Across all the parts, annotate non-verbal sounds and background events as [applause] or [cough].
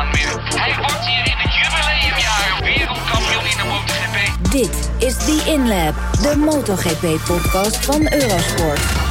Hij wordt hier in het jubileumjaar wereldkampioen in de MotoGP. Dit is The InLab, de MotoGP-podcast van Eurosport.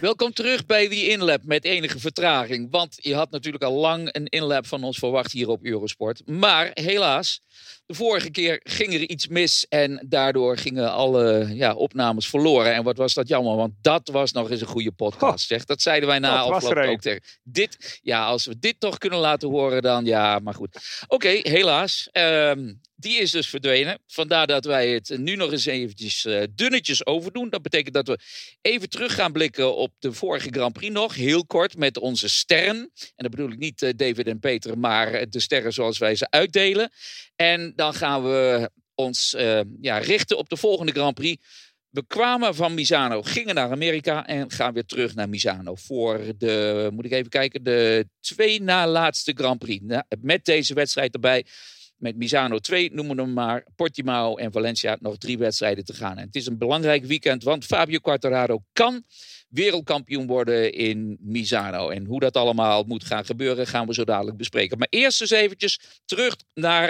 Welkom terug bij The InLab met enige vertraging. Want je had natuurlijk al lang een InLab van ons verwacht hier op Eurosport. Maar helaas, de vorige keer ging er iets mis en daardoor gingen alle ja, opnames verloren. En wat was dat jammer, want dat was nog eens een goede podcast. Zeg. Dat zeiden wij na afloop ook tegen. Dit, ja, als we dit toch kunnen laten horen, dan ja, maar goed. Oké, helaas. Ehm, die is dus verdwenen. Vandaar dat wij het nu nog eens eventjes uh, dunnetjes overdoen. Dat betekent dat we even terug gaan blikken op de vorige Grand Prix nog. Heel kort met onze sterren. En dat bedoel ik niet uh, David en Peter, maar de sterren zoals wij ze uitdelen. En dan gaan we ons ja, richten op de volgende Grand Prix. We kwamen van Misano, gingen naar Amerika en gaan weer terug naar Misano. Voor de, moet ik even kijken, de twee na laatste Grand Prix. Met deze wedstrijd erbij met Misano 2, noemen we hem maar, Portimao en Valencia nog drie wedstrijden te gaan. En het is een belangrijk weekend, want Fabio Quartararo kan wereldkampioen worden in Misano. En hoe dat allemaal moet gaan gebeuren, gaan we zo dadelijk bespreken. Maar eerst eens eventjes terug naar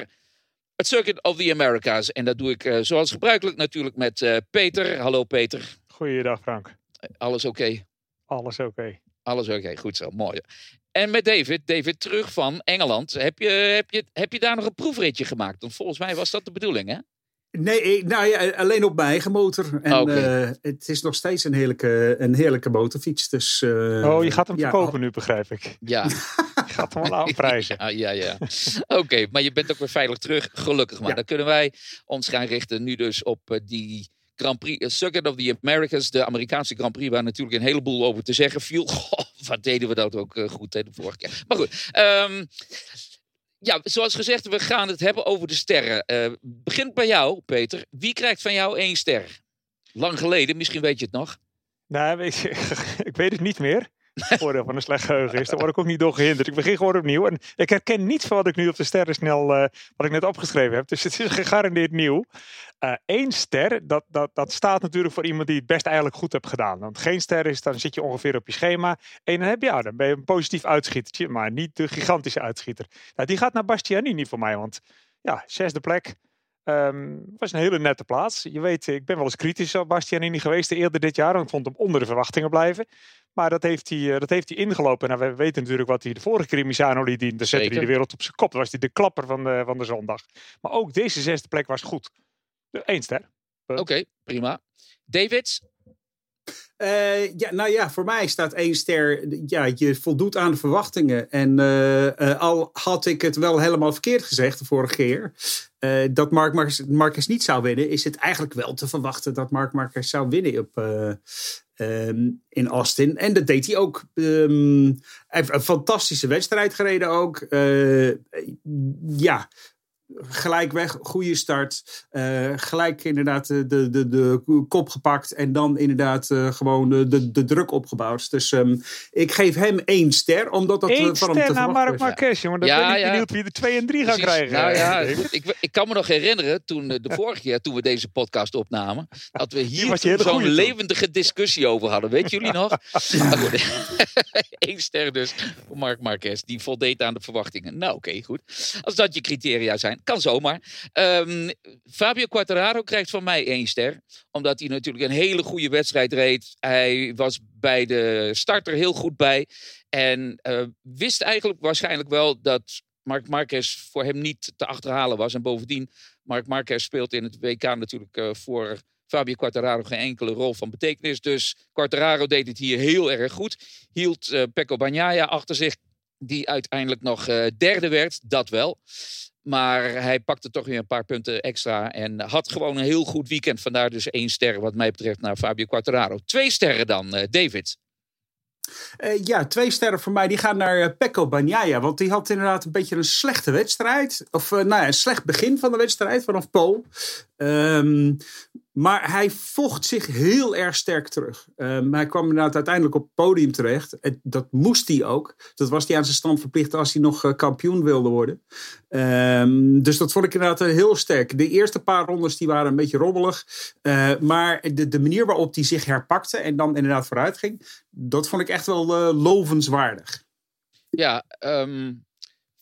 het Circuit of the Americas. En dat doe ik uh, zoals gebruikelijk natuurlijk met uh, Peter. Hallo Peter. Goeiedag Frank. Alles oké? Alles oké. Alles oké, goed zo, mooi. En met David, David terug van Engeland. Heb je, heb, je, heb je daar nog een proefritje gemaakt? Want volgens mij was dat de bedoeling, hè? Nee, nou ja, alleen op mijn eigen motor. En okay. uh, het is nog steeds een heerlijke, een heerlijke motorfiets. Dus, uh, oh, je gaat hem verkopen nu, begrijp ik. Ja. [laughs] je gaat hem al aanprijzen. [laughs] ja, ja. ja. Oké, okay, maar je bent ook weer veilig terug. Gelukkig maar. Ja. Dan kunnen wij ons gaan richten nu dus op uh, die Grand Prix, Circuit of the Americas, de Amerikaanse Grand Prix, waar natuurlijk een heleboel over te zeggen viel. [laughs] Goh, wat deden we dat ook uh, goed hè, de vorige keer. Maar goed, um, ja, zoals gezegd, we gaan het hebben over de sterren. Uh, begint bij jou, Peter. Wie krijgt van jou één ster? Lang geleden, misschien weet je het nog. Nou, [laughs] je, ik weet het niet meer. [laughs] voordeel van een slecht geheugen is. Daar word ik ook niet door gehinderd. Ik begin gewoon opnieuw. En ik herken niets van wat ik nu op de sterren snel, uh, wat ik net opgeschreven heb. Dus het is [laughs] gegarandeerd nieuw. Eén uh, ster, dat, dat, dat staat natuurlijk voor iemand die het best eigenlijk goed hebt gedaan. Want geen ster is, dan zit je ongeveer op je schema. En dan heb je, ja, dan ben je een positief uitschietertje, maar niet de gigantische uitschieter. Nou, die gaat naar Bastianini voor mij, want ja, zesde plek. Um, was een hele nette plaats. Je weet, ik ben wel eens kritisch op Bastianini geweest eerder dit jaar. Want ik vond hem onder de verwachtingen blijven. Maar dat heeft hij, dat heeft hij ingelopen. Nou, we weten natuurlijk wat hij de vorige keer Misano liet zien. Dan zette hij de wereld op zijn kop. Dan was hij de klapper van de, van de zondag. Maar ook deze zesde plek was goed. Eén ster. Oké, okay, prima. Davids? Uh, ja, nou ja, voor mij staat één ster. Ja, je voldoet aan de verwachtingen. En uh, uh, al had ik het wel helemaal verkeerd gezegd de vorige keer. dat Mark Marquez, Marquez niet zou winnen, is het eigenlijk wel te verwachten dat Mark Marquez zou winnen op, um, in Austin. En dat deed hij ook. Um, een fantastische wedstrijd gereden ook. ja gelijk weg, goede start. Uh, gelijk inderdaad de, de, de, de kop gepakt. En dan inderdaad uh, gewoon de, de, de druk opgebouwd. Dus um, ik geef hem één ster. Omdat dat Eén van ster hem te naar Mark Marquez. Maar dan ja, ben ik ja. benieuwd wie de 2 en 3 gaan krijgen. Nou ja, [laughs] ik, ik kan me nog herinneren toen de vorige keer toen we deze podcast opnamen. Dat we hier zo'n levendige discussie over hadden. Weet jullie nog? [laughs] Eén [laughs] ster dus voor Mark Marquez. Die voldeed aan de verwachtingen. Nou oké, okay, goed. Als dat je criteria zijn. Kan zomaar. Um, Fabio Quartararo krijgt van mij één ster. Omdat hij natuurlijk een hele goede wedstrijd reed. Hij was bij de starter heel goed bij. En uh, wist eigenlijk waarschijnlijk wel dat Mark Marquez voor hem niet te achterhalen was. En bovendien, Mark Marquez speelt in het WK natuurlijk uh, voor Fabio Quartararo geen enkele rol van betekenis. Dus Quartararo deed het hier heel erg goed. Hield uh, Pecco Bagnaia achter zich, die uiteindelijk nog derde werd. Dat wel. Maar hij pakte toch weer een paar punten extra. En had gewoon een heel goed weekend. Vandaar dus één ster wat mij betreft naar Fabio Quartararo. Twee sterren dan, uh, David. Uh, ja, twee sterren voor mij. Die gaan naar uh, Pecco Bagnaia. Want die had inderdaad een beetje een slechte wedstrijd. Of nou ja, een slecht begin van de wedstrijd vanaf Pool. Um, maar hij vocht zich heel erg sterk terug. Um, hij kwam inderdaad uiteindelijk op het podium terecht. Dat moest hij ook. Dat was hij aan zijn stand verplicht als hij nog uh, kampioen wilde worden. Um, dus dat vond ik inderdaad uh, heel sterk. De eerste paar rondes die waren een beetje rommelig. Uh, maar de, de manier waarop hij zich herpakte en dan inderdaad vooruit ging. Dat vond ik echt wel lovenswaardig. Ja, um,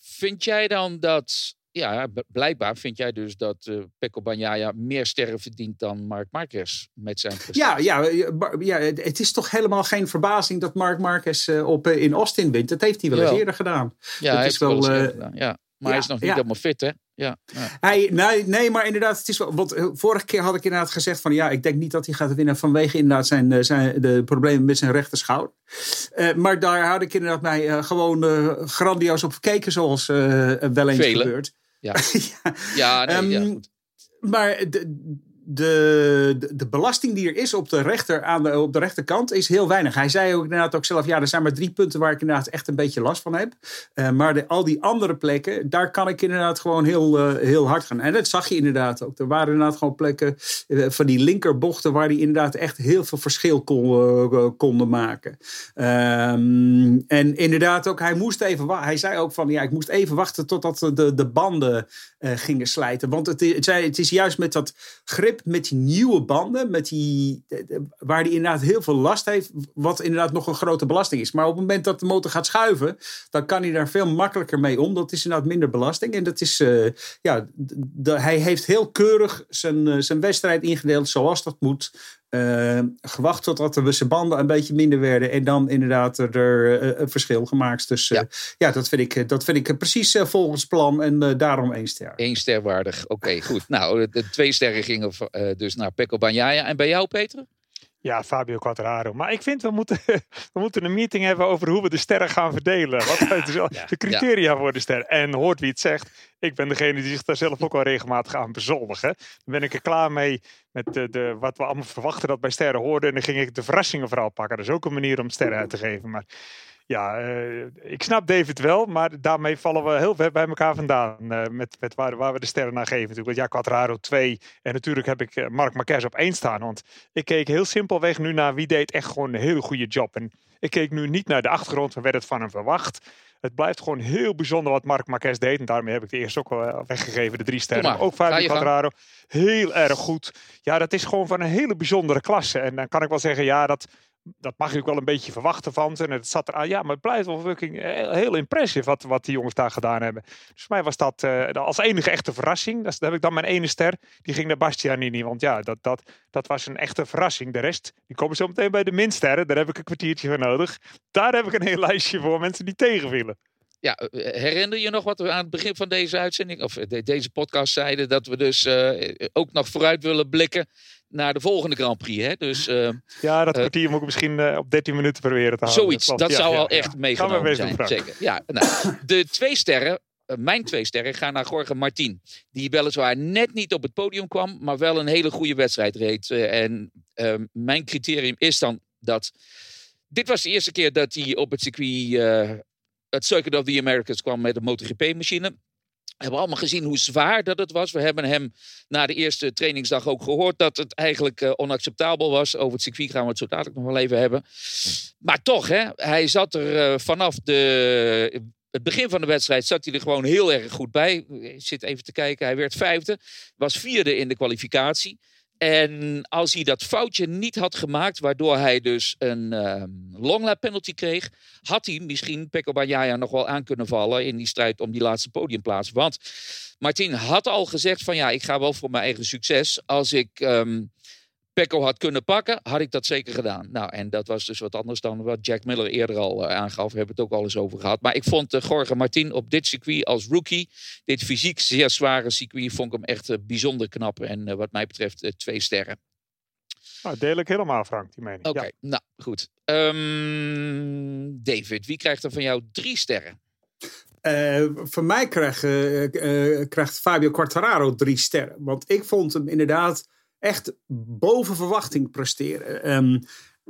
vind jij dan dat ja, blijkbaar vind jij dus dat uh, Pecco Bagnaia meer sterren verdient dan Mark Marquez met zijn prestatie. Ja, ja, ja, het is toch helemaal geen verbazing dat Mark Marquez op, in Austin wint. Dat heeft hij wel eens eerder gedaan. Ja, dat hij is wel, wel gedaan. Ja. Maar hij is nog niet helemaal fit, hè? Ja, Hij, nee, nee, maar inderdaad, het is wel. Want eh, vorige keer had ik inderdaad gezegd van ja, ik denk niet dat hij gaat winnen vanwege inderdaad zijn, eh, zijn de problemen met zijn rechterschouder. Uh, maar daar had ik inderdaad mij uh, gewoon uh, grandioos op gekeken, zoals wel eens gebeurt. [laughs] Ja, ja, nee, um, ja goed. Maar de, de, de, belasting die er is op de, rechter, aan de, op de rechterkant is heel weinig. Hij zei ook inderdaad ook zelf, ja, er zijn maar drie punten waar ik inderdaad echt een beetje last van heb. Uh, maar de, al die andere plekken, daar kan ik inderdaad gewoon heel, uh, heel hard gaan. En dat zag je inderdaad ook. Er waren inderdaad gewoon plekken uh, van die linkerbochten waar hij inderdaad echt heel veel verschil kon, konden maken. Um, en inderdaad ook, hij moest even Hij zei ook van, ja, ik moest even wachten totdat de, de banden gingen slijten. Want het, het, het is juist met dat grip met die nieuwe banden, met die, waar hij inderdaad heel veel last heeft, wat inderdaad nog een grote belasting is. Maar op het moment dat de motor gaat schuiven, dan kan hij daar veel makkelijker mee om. Dat is inderdaad minder belasting. En dat is, uh, ja, hij heeft heel keurig zijn, uh, zijn wedstrijd ingedeeld zoals dat moet. Uh, gewacht totdat de zijn banden een beetje minder werden. En dan inderdaad er uh, een verschil gemaakt. Dus uh, ja. ja, dat vind ik, dat vind ik precies volgens plan. En daarom één ster. Eén ster waardig. Oké, goed. Nou, de twee sterren gingen dus naar Pekko Banjaya. En bij jou, Peter? Ja, Fabio Quattararo. Maar ik vind we moeten, [laughs] we moeten een meeting hebben over hoe we de sterren gaan verdelen. Wat zijn [laughs] de criteria voor de ster? En hoort wie het zegt. Ik ben degene die zich daar zelf ook al regelmatig aan bezoldigen. Dan ben ik er klaar mee met de, de, wat we allemaal verwachten dat bij sterren hoorden. En dan ging ik de verrassingen vooral pakken. Dat is ook een manier om sterren uit te geven. Maar ja, uh, ik snap David wel, maar daarmee vallen we heel ver bij elkaar vandaan. Uh, met, met waar, waar, we de sterren naar geven. Natuurlijk, ja, Quattraro 2. En natuurlijk heb ik uh, Mark Marquez op 1 staan. Want ik keek heel simpelweg nu naar wie deed echt gewoon een hele goede job. En ik keek nu niet naar de achtergrond, waar werd het van hem verwacht. Het blijft gewoon heel bijzonder wat Mark Marquez deed. En daarmee heb ik de eerste ook wel weggegeven, de drie sterren. Ook Fabio Quattraro. Heel erg goed. Ja, dat is gewoon van een hele bijzondere klasse. En dan kan ik wel zeggen, ja, dat dat mag je ook wel een beetje verwachten van ze. En het zat eraan. Ja, maar het blijft wel fucking heel impressief wat, wat die jongens daar gedaan hebben. Dus voor mij was dat uh, als enige echte verrassing. Dat, heb ik dan mijn ene ster. Die ging naar Bastianini. Want ja, dat, dat, dat was een echte verrassing. De rest, die komen zo meteen bij de minsterren. Daar heb ik een kwartiertje voor nodig. Daar heb ik een heel [laughs] lijstje voor mensen die tegenvielen. Ja, eh, herinner je nog wat we aan het begin van deze uitzending, of deze podcast zeiden, dat we dus uh, ook nog vooruit willen blikken naar de volgende Grand Prix. Hè? Dus, uh, [laughs] ja, dat kwartier moet ik misschien op 13 minuten proberen te houden. Zoiets, dat, zou al echt ja. meegenomen zijn. Zeker. Ja, nou, [laughs] de twee sterren, mijn twee sterren, gaan naar Jorge Martin. Die weliswaar net niet op het podium kwam, maar wel een hele goede wedstrijd reed. en ehm, mijn criterium is dan dat. Dit was de eerste keer dat hij op het circuit het Circuit of the Americas kwam met een MotoGP-machine. We hebben allemaal gezien hoe zwaar dat het was. We hebben hem na de eerste trainingsdag ook gehoord dat het eigenlijk uh, onacceptabel was. Over het circuit gaan we het zo dadelijk nog wel even hebben. Maar toch, hè, hij zat er uh, vanaf de, het begin van de wedstrijd zat hij er gewoon heel erg goed bij. Ik zit even te kijken, hij werd vijfde. Was vierde in de kwalificatie. En als hij dat foutje niet had gemaakt, waardoor hij dus een um, longlap penalty kreeg, had hij misschien Pekko Bajaya nog wel aan kunnen vallen in die strijd om die laatste podiumplaats. Want Martin had al gezegd van ja, ik ga wel voor mijn eigen succes. Als ik um, Pecco had kunnen pakken, had ik dat zeker gedaan. Nou, en dat was dus wat anders dan wat Jack Miller eerder al uh, aangaf. We hebben het ook al eens over gehad. Maar ik vond uh, Jorge Martin op dit circuit als rookie, dit fysiek zeer zware circuit, vond ik hem echt uh, bijzonder knap. En wat mij betreft twee sterren. Nou, deel ik helemaal, Frank, die mening. Oké, nou goed. Um, David, wie krijgt er van jou drie sterren? Uh, voor mij krijgt, uh, uh, krijgt Fabio Quartararo drie sterren. Want ik vond hem inderdaad echt boven verwachting presteren. Um,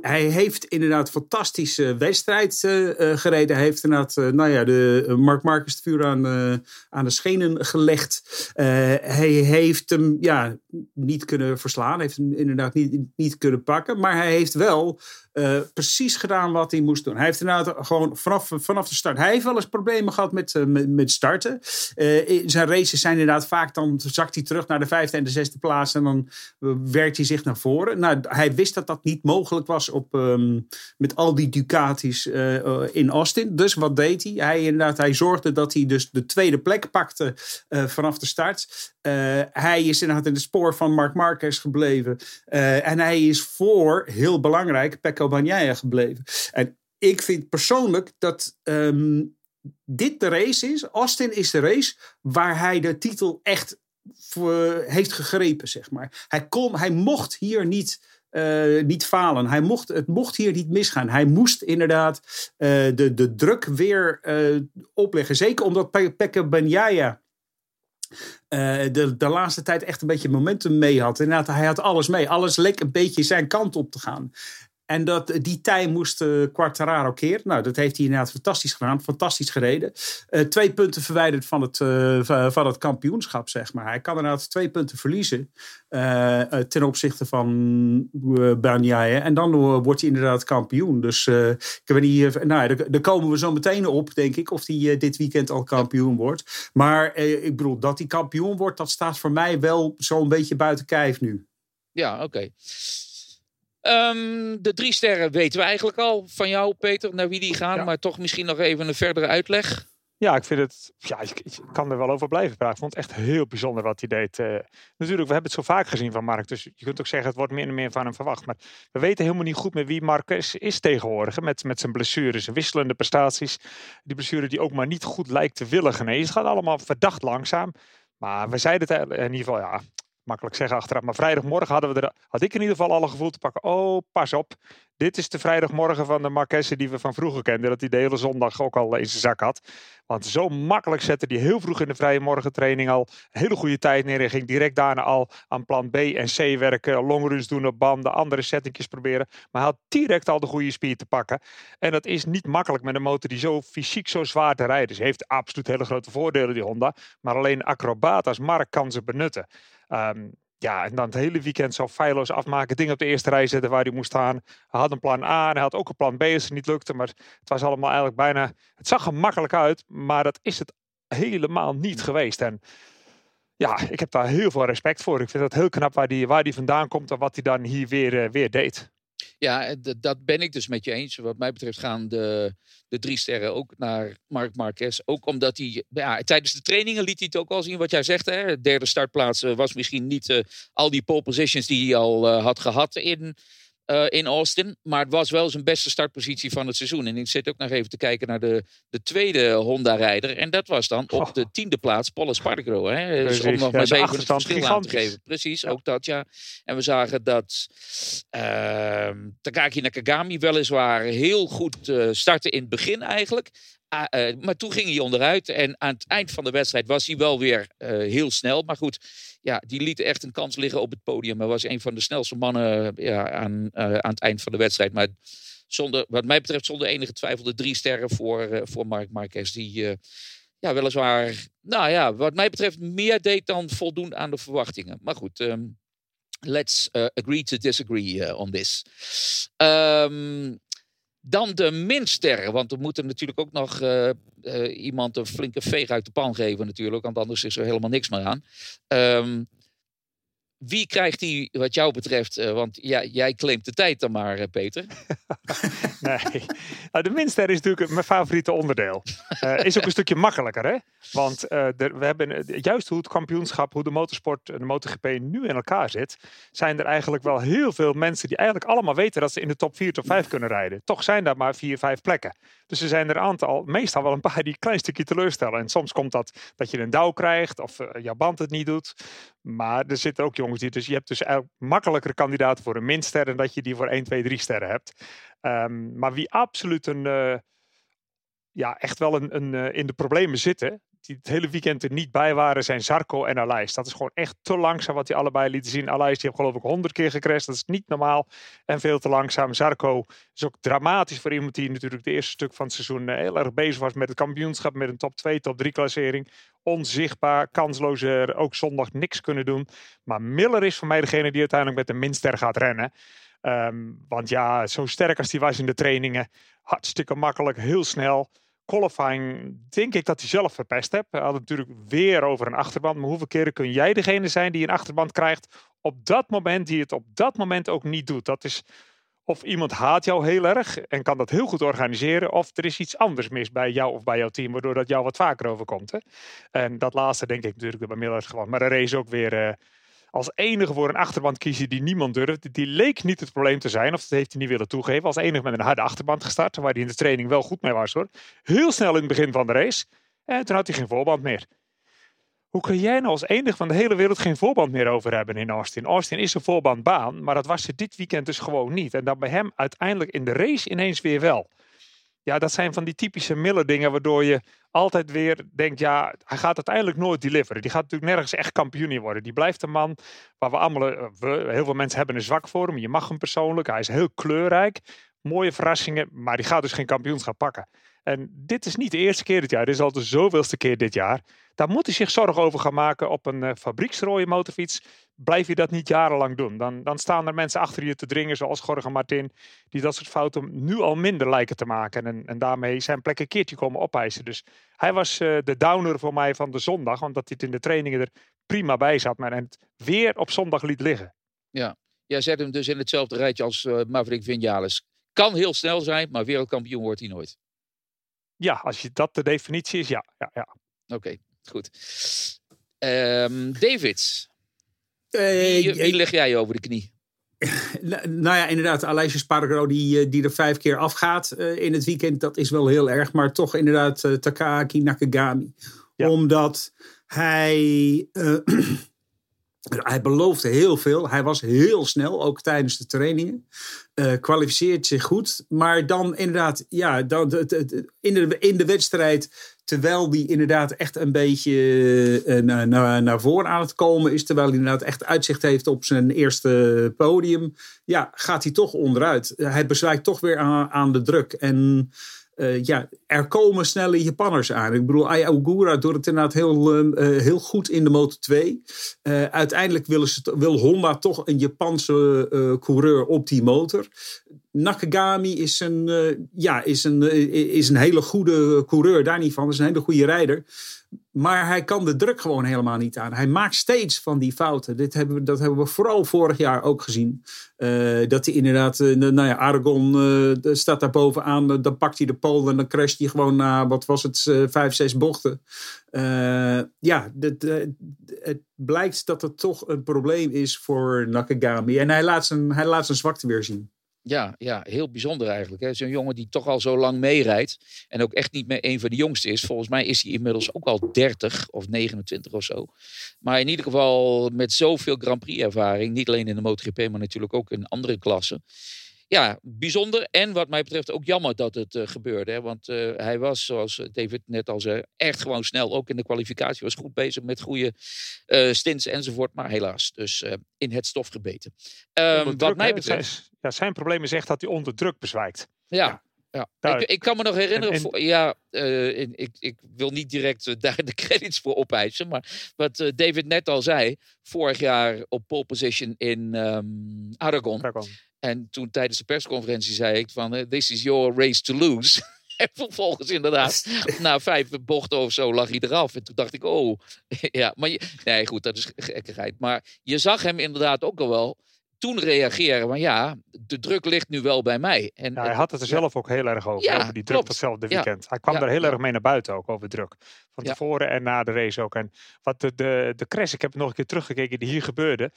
hij heeft inderdaad fantastische wedstrijd uh, gereden. Hij heeft inderdaad, uh, nou ja, de Mark Marcus het vuur aan, aan de schenen gelegd. hij heeft hem ja, niet kunnen verslaan. Heeft hem inderdaad niet, niet kunnen pakken. Maar hij heeft wel precies gedaan wat hij moest doen. Hij heeft inderdaad gewoon vanaf, vanaf de start. Hij heeft wel eens problemen gehad met, met, starten. Zijn races zijn inderdaad vaak. Dan zakt hij terug naar de vijfde en de zesde plaats. En dan werkt hij zich naar voren. Nou, hij wist dat dat niet mogelijk was op, ehm, met al die Ducatis in Austin. Dus wat deed hij? Hij, inderdaad, hij zorgde dat hij dus de tweede plek pakte vanaf de start. hij is inderdaad in de spoor van Mark Marquez gebleven. en hij is voor, heel belangrijk, Pecco Bagnaia gebleven. En ik vind persoonlijk dat ehm, dit de race is. Austin is de race waar hij de titel echt voor, heeft gegrepen, zeg maar. Hij, kon, hij mocht hier niet, uh, niet falen. Hij mocht, het mocht hier niet misgaan. Hij moest inderdaad uh, de, de druk weer uh, opleggen. Zeker omdat Pe Pekka Banyaya de, de laatste tijd echt een beetje momentum mee had. Inderdaad, hij had alles mee. Alles leek een beetje zijn kant op te gaan. En dat, die tij moest uh, Quartararo keren. Nou, dat heeft hij inderdaad fantastisch gedaan. Fantastisch gereden. Uh, twee punten verwijderd van het, uh, van het kampioenschap, zeg maar. Hij kan inderdaad twee punten verliezen ten opzichte van uh, En dan wordt hij inderdaad kampioen. Dus ik weet niet, nou, daar, daar, komen we zo meteen op, denk ik. Of hij dit weekend al kampioen wordt. Maar ik bedoel, dat hij kampioen wordt, dat staat voor mij wel zo'n beetje buiten kijf nu. Ja, oké. Um, de drie sterren weten we eigenlijk al van jou, Peter, naar wie die gaan. Maar toch misschien nog even een verdere uitleg. Ja, ik vind het. Ja, ik, kan er wel over blijven praten. Ik vond het echt heel bijzonder wat hij deed. Uh, natuurlijk, we hebben het zo vaak gezien van Mark. Dus je kunt ook zeggen, het wordt meer en meer van hem verwacht. Maar we weten helemaal niet goed met wie Mark is, is tegenwoordig. Met, met zijn blessures, zijn wisselende prestaties. Die blessure die ook maar niet goed lijkt te willen genezen. Het gaat allemaal verdacht langzaam. Maar we zeiden het in ieder geval, ja, makkelijk zeggen achteraf. Maar vrijdagmorgen hadden we er, had ik in ieder geval alle gevoel te pakken. Oh, pas op. Dit is de vrijdagmorgen van de Marquesse die we van vroeger kenden. Dat hij de hele zondag ook al in zijn zak had. Want zo makkelijk zette hij heel vroeg in de vrije morgentraining al een hele goede tijd neer. En ging direct daarna al aan plan B en C werken. Longruns doen op banden, andere settingjes proberen. Maar hij had direct al de goede speed te pakken. En dat is niet makkelijk met een motor die zo fysiek zo zwaar te rijden is. heeft absoluut hele grote voordelen die Honda. Maar alleen acrobaat als Mark kan ze benutten. Um, ja, en dan het hele weekend zo feilloos afmaken. Dingen op de eerste rij zetten waar hij moest staan. Hij had een plan A en hij had ook een plan B als het niet lukte. Maar het was allemaal eigenlijk bijna... Het zag er makkelijk uit, maar dat is het helemaal niet geweest. En ja, ik heb daar heel veel respect voor. Ik vind het heel knap waar die, waar die vandaan komt en wat hij dan hier weer, uh, weer deed. Ja, eh, dat ben ik dus met je eens. Wat mij betreft gaan de, de drie sterren ook naar Mark Marquez. Ook omdat hij, ja, tijdens de trainingen liet hij het ook al zien wat jij zegt. Hè? derde startplaats eh, was misschien niet uh, al die pole positions die hij al had gehad in uh, in Austin. Maar het was wel zijn beste startpositie van het seizoen. En ik zit ook nog even te kijken naar de, de tweede Honda-rijder. En dat was dan op de tiende plaats Paul Spargaro. Hè? Dus om nog maar even het verschil aan te geven. Precies, ja. ook dat ja. En we zagen dat uh, Takaki Nakagami weliswaar heel goed uh, startte in het begin eigenlijk. Uh, maar toen ging hij onderuit. En aan het eind van de wedstrijd was hij wel weer uh, heel snel. Maar goed, ja, die liet echt een kans liggen op het podium. Hij was een van de snelste mannen ja, aan, uh, aan het eind van de wedstrijd. Maar zonder, wat mij betreft zonder enige twijfel de drie sterren voor, voor Mark Marquez. Die ja, weliswaar, nou ja, wat mij betreft meer deed dan voldoen aan de verwachtingen. Maar goed, um, let's agree to disagree on this. Um, dan de minsterren, want we moeten natuurlijk ook nog uh, uh, iemand een flinke veeg uit de pan geven natuurlijk, want anders is er helemaal niks meer aan. Um, wie krijgt die wat jou betreft? Uh, want ja, jij claimt de tijd dan maar, uh, Peter. [laughs] nee, nou, de minster is natuurlijk mijn favoriete onderdeel. Uh, is ook een stukje makkelijker, hè? Want we hebben juist hoe het kampioenschap, hoe de motorsport de MotoGP nu in elkaar zit, zijn er eigenlijk wel heel veel mensen die eigenlijk allemaal weten dat ze in de top 4, top 5 kunnen rijden. Toch zijn daar maar 4, 5 plekken. Dus er zijn er een aantal, meestal wel een paar die een klein stukje teleurstellen. En soms komt dat dat je een douw krijgt of jouw band het niet doet. Maar er zitten ook jongens. Dus je hebt dus makkelijker kandidaten voor een minster. dan dat je die voor 1, 2, 3 sterren hebt. Um, maar wie absoluut een. Uh, ja, echt wel een, een, uh, in de problemen zitten die het hele weekend er niet bij waren, zijn Zarco en Alais. Dat is gewoon echt te langzaam wat die allebei lieten zien. Alais die heeft geloof ik honderd keer gecrashed. Dat is niet normaal en veel te langzaam. Zarco is ook dramatisch voor iemand die natuurlijk het eerste stuk van het seizoen eh, heel erg bezig was met het kampioenschap, met een top 2, top 3 klassering. Onzichtbaar, kansloos, ook zondag niks kunnen doen. Maar Miller is voor mij degene die uiteindelijk met de minster gaat rennen. Um, want ja, zo sterk als hij was in de trainingen, hartstikke makkelijk, heel snel qualifying denk ik dat hij zelf verpest hebt. Hij had het natuurlijk weer over een achterband. Maar hoeveel keren kun jij degene zijn die een achterband krijgt op dat moment, die het op dat moment ook niet doet? Dat is Of iemand haat jou heel erg en kan dat heel goed organiseren. Of er is iets anders mis bij jou of bij jouw team, waardoor dat jou wat vaker overkomt. Hè? En dat laatste denk ik natuurlijk bij Miller gewoon. Maar de race ook weer uh, als enige voor een achterband kiezen die niemand durft. Die leek niet het probleem te zijn, of dat heeft hij niet willen toegeven. Als enige met een harde achterband gestart, waar hij in de training wel goed mee was hoor. Heel snel in het begin van de race. En toen had hij geen voorband meer. Hoe kun jij nou als enige van de hele wereld geen voorband meer over hebben in Austin? Austin is een voorbandbaan, maar dat was er dit weekend dus gewoon niet. En dan bij hem uiteindelijk in de race ineens weer wel. Ja, dat zijn van die typische Miller dingen waardoor je altijd weer denkt, ja, hij gaat uiteindelijk nooit deliveren. Die gaat natuurlijk nergens echt kampioen worden. Die blijft een man waar we allemaal, eh, we, heel veel mensen hebben een zwak voor hem. Je mag hem persoonlijk, hij is heel kleurrijk. Mooie verrassingen, maar die gaat dus geen kampioenschap pakken. En dit is niet de eerste keer dit jaar, dit is al de zoveelste keer dit jaar. Daar moet hij zich zorgen over gaan maken op een uh, motorfiets. Blijf je dat niet jarenlang doen. Dan, dan staan er mensen achter je te dringen, zoals Jorge Martin, die dat soort fouten nu al minder lijken te maken. En, en daarmee zijn plek een keertje komen opeisen. Dus hij was uh, de downer voor mij van de zondag, omdat hij het in de trainingen er prima bij zat. Maar en het weer op zondag liet liggen. Ja, jij zet hem dus in hetzelfde rijtje als uh, Maverick Vinales. Kan heel snel zijn, maar wereldkampioen wordt hij nooit. Ja, als je dat de definitie is, ja. ja, ja. Oké, goed. Um, David, wie, wie leg jij over de knie? [laughs] nou ja, inderdaad, Alessio Spargaro die, die er vijf keer afgaat uh, in het weekend, dat is wel heel erg. Maar toch inderdaad uh, Takaki Nakagami. Ja. Omdat hij... Uh, [clears throat] hij beloofde heel veel. Hij was heel snel, ook tijdens de trainingen. Uh, kwalificeert zich goed. Maar dan inderdaad, ja, dan, in, de, in de wedstrijd, terwijl die inderdaad echt een beetje naar, naar, naar voren aan het komen is. Terwijl hij inderdaad echt uitzicht heeft op zijn eerste podium. Ja, gaat hij toch onderuit. Hij bezwijkt toch weer aan, aan de druk. En uh, ja, er komen snelle Japanners aan. Ik bedoel, Aya Ogura doet het inderdaad heel, uh, heel goed in de Moto 2. Uh, uiteindelijk willen ze, wil Honda toch een Japanse coureur op die motor. Nakagami is een, ja, is, een, is een hele goede coureur, daar niet van. Is een hele goede rijder. Maar hij kan de druk gewoon helemaal niet aan. Hij maakt steeds van die fouten. Dit hebben we, dat hebben we vooral vorig jaar ook gezien. Uh, dat hij inderdaad, uh, nou ja, Aragon uh, staat daar bovenaan. dan pakt hij de pole en dan crasht hij gewoon na, wat was het, vijf, zes bochten. ja, het blijkt dat het toch een probleem is voor Nakagami. En hij laat zijn, hij laat zijn zwakte weer zien. Ja, ja, heel bijzonder eigenlijk. Zo'n jongen die toch al zo lang meerijdt. En ook echt niet meer een van de jongsten is. Volgens mij is hij inmiddels ook al 30 of 29 of zo. Maar in ieder geval met zoveel Grand Prix ervaring. Niet alleen in de MotoGP, maar natuurlijk ook in andere klassen ja, bijzonder. En wat mij betreft ook jammer dat het uh, gebeurde. Hè? Want uh, hij was, zoals David net al zei, echt gewoon snel. Ook in de kwalificatie was goed bezig met goede uh, stints enzovoort. Maar helaas, dus in het stof gebeten. Um, wat mij betreft. Ja, zijn probleem is echt dat hij onder druk bezwijkt. Ja. ja. ja. Ik, ik, kan me nog herinneren, en, en... Voor, ja, ik, ik, wil niet direct [laughs] daar de credits voor opeisen, maar wat David net al zei, vorig jaar op pole position in um, Aragon. Aragon. En toen tijdens de persconferentie zei ik van, eh, this is your race to lose. [laughs] en vervolgens inderdaad, [laughs] na vijf bochten of zo lag hij eraf. En toen dacht ik, oh, [laughs] ja, maar je, nee goed, dat is gekkigheid. Maar je zag hem inderdaad ook al wel toen reageren van ja, de druk ligt nu wel bij mij. En, hij had het er zelf ook heel erg over, ja, over die druk datzelfde weekend. Hij kwam er heel erg mee naar buiten ook, over druk. Van tevoren en na de race ook. En wat de, de, de crash, ik heb nog een keer teruggekeken, die hier gebeurde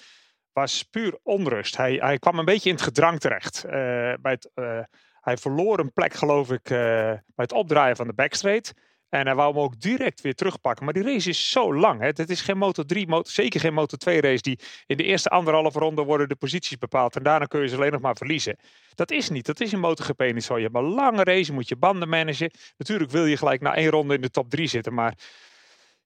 was puur onrust. Hij, hij kwam een beetje in het gedrang terecht. Uh, bij het, uh, hij verloor een plek, geloof ik, uh, bij het opdraaien van de backstraight. En hij wou hem ook direct weer terugpakken. Maar die race is zo lang. Hè. Het is geen Moto 3, moto, zeker geen Moto 2 race. Die in de eerste anderhalve ronde worden de posities bepaald. En daarna kun je ze alleen nog maar verliezen. Dat is niet. Dat is een MotoGP niet zo. Je hebt een lange race. Je moet je banden managen. Natuurlijk wil je gelijk na één ronde in de top 3 zitten. Maar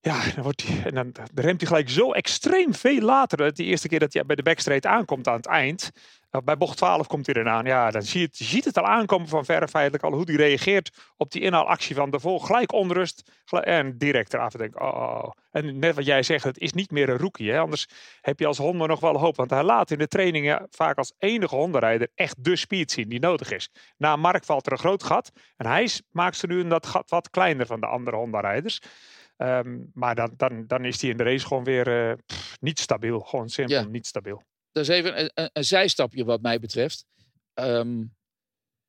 ja, dan, wordt en dan, remt hij gelijk zo extreem veel later. Dat die eerste keer dat hij bij de backstraight aankomt aan het eind. Nou, bij bocht 12 komt hij eraan. Ja, dan zie je, het, ziet het al aankomen van verre feitelijk al. Hoe hij reageert op die inhaalactie van daarvoor. Gelijk onrust. en direct eraf. Denk, oh, oh, oh. En net wat jij zegt, het is niet meer een rookie. Hè? Anders heb je als Honda nog wel hoop. Want hij laat in de trainingen vaak als enige Honda-rijder echt de speed zien die nodig is. Na Mark valt er een groot gat. En hij maakt ze nu dat gat wat kleiner van de andere Honda-rijders. Um, maar dan, dan, dan is hij in de race gewoon weer uh, pff, niet stabiel. Gewoon simpel ja. niet stabiel. Dat is even een, een, een, zijstapje wat mij betreft. ehm,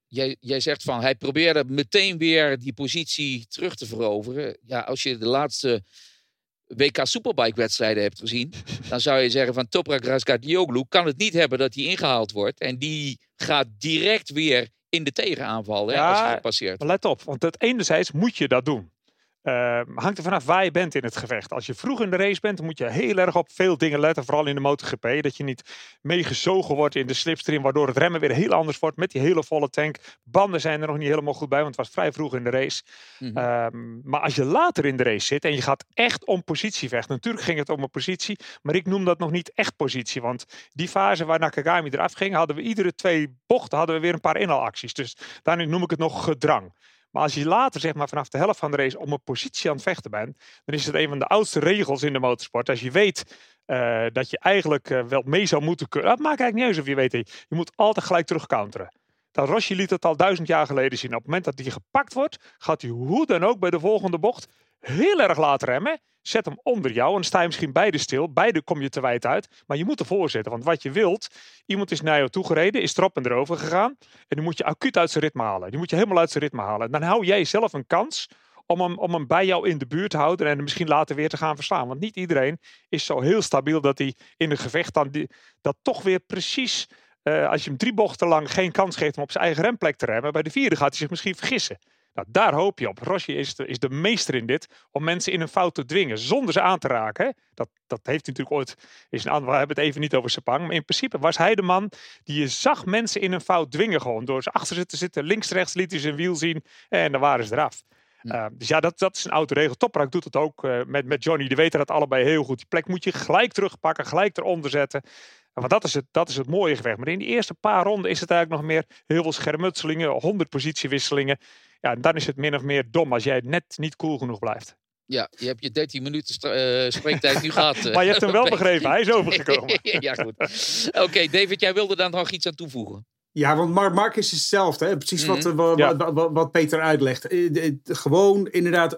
jij, jij zegt van hij probeerde meteen weer die positie terug te veroveren. Ja, als je de laatste WK Superbike wedstrijden hebt gezien, [laughs] dan zou je zeggen van Toprak Razgatlioglu kan het niet hebben dat hij ingehaald wordt. En die gaat direct weer in de tegenaanval hè, als hij passeert. Maar let op, want het enerzijds moet je dat doen. Uh, hangt er vanaf waar je bent in het gevecht. Als je vroeg in de race bent, moet je heel erg op veel dingen letten. Vooral in de MotoGP. Dat je niet meegezogen wordt in de slipstream. Waardoor het remmen weer heel anders wordt met die hele volle tank. Banden zijn er nog niet helemaal goed bij, want het was vrij vroeg in de race. Mm -hmm. maar als je later in de race zit en je gaat echt om positie vechten. Natuurlijk ging het om een positie. Maar ik noem dat nog niet echt positie. Want die fase waar Nakagami eraf ging, hadden we iedere twee bochten hadden we weer een paar inhaalacties. Dus daarin noem ik het nog gedrang. Maar als je later, zeg maar vanaf de helft van de race, om een positie aan het vechten bent, dan is het een van de oudste regels in de motorsport. Als je weet uh, dat je eigenlijk uh, wel mee zou moeten kunnen. Dat maakt eigenlijk niet uit of je weet. Je moet altijd gelijk terugcounteren. Dat Rossi liet het al duizend jaar geleden zien. Op het moment dat hij gepakt wordt, gaat hij hoe dan ook bij de volgende bocht heel erg laten remmen. Zet hem onder jou en dan sta je misschien beide stil. Beide kom je te wijd uit. Maar je moet ervoor zitten. Want wat je wilt, iemand is naar jou toegereden, is erop en erover gegaan. En die moet je acuut uit zijn ritme halen. Die moet je helemaal uit zijn ritme halen. Dan hou jij zelf een kans om hem, om hem bij jou in de buurt te houden. En hem misschien later weer te gaan verslaan. Want niet iedereen is zo heel stabiel dat hij in een gevecht dan dat toch weer precies... Uh, als je hem drie bochten lang geen kans geeft om op zijn eigen remplek te remmen, bij de vierde gaat hij zich misschien vergissen. Nou, daar hoop je op. Rossi is de, is de meester in dit. Om mensen in een fout te dwingen. Zonder ze aan te raken. Dat, dat heeft hij natuurlijk ooit. Is een, we hebben het even niet over Sepang. Maar in principe was hij de man. Die je zag mensen in een fout dwingen. Gewoon door ze achter ze te zitten. Links, rechts liet hij zijn wiel zien. En dan waren ze eraf. Uh, dus ja, dat, dat is een oude regel. Toprak doet het ook uh, met, met Johnny. Die weten dat allebei heel goed. Die plek moet je gelijk terugpakken. Gelijk eronder zetten. Want dat is, het, dat is het mooie gevecht. Maar in die eerste paar ronden is het eigenlijk nog meer heel veel schermutselingen. 100 positiewisselingen. Ja, dan is het min of meer dom als jij net niet cool genoeg blijft. Ja, je hebt je 13 minuten uh, spreektijd nu [laughs] gehad. Uh, maar je hebt hem wel begrepen, [laughs] hij is overgekomen. ja, goed. Oké, okay, David, jij wilde daar nog iets aan toevoegen. Ja, want Mark, is hetzelfde. Hè? Precies wat, mm -hmm. wat, wat, wat, Peter uitlegt. Gewoon inderdaad,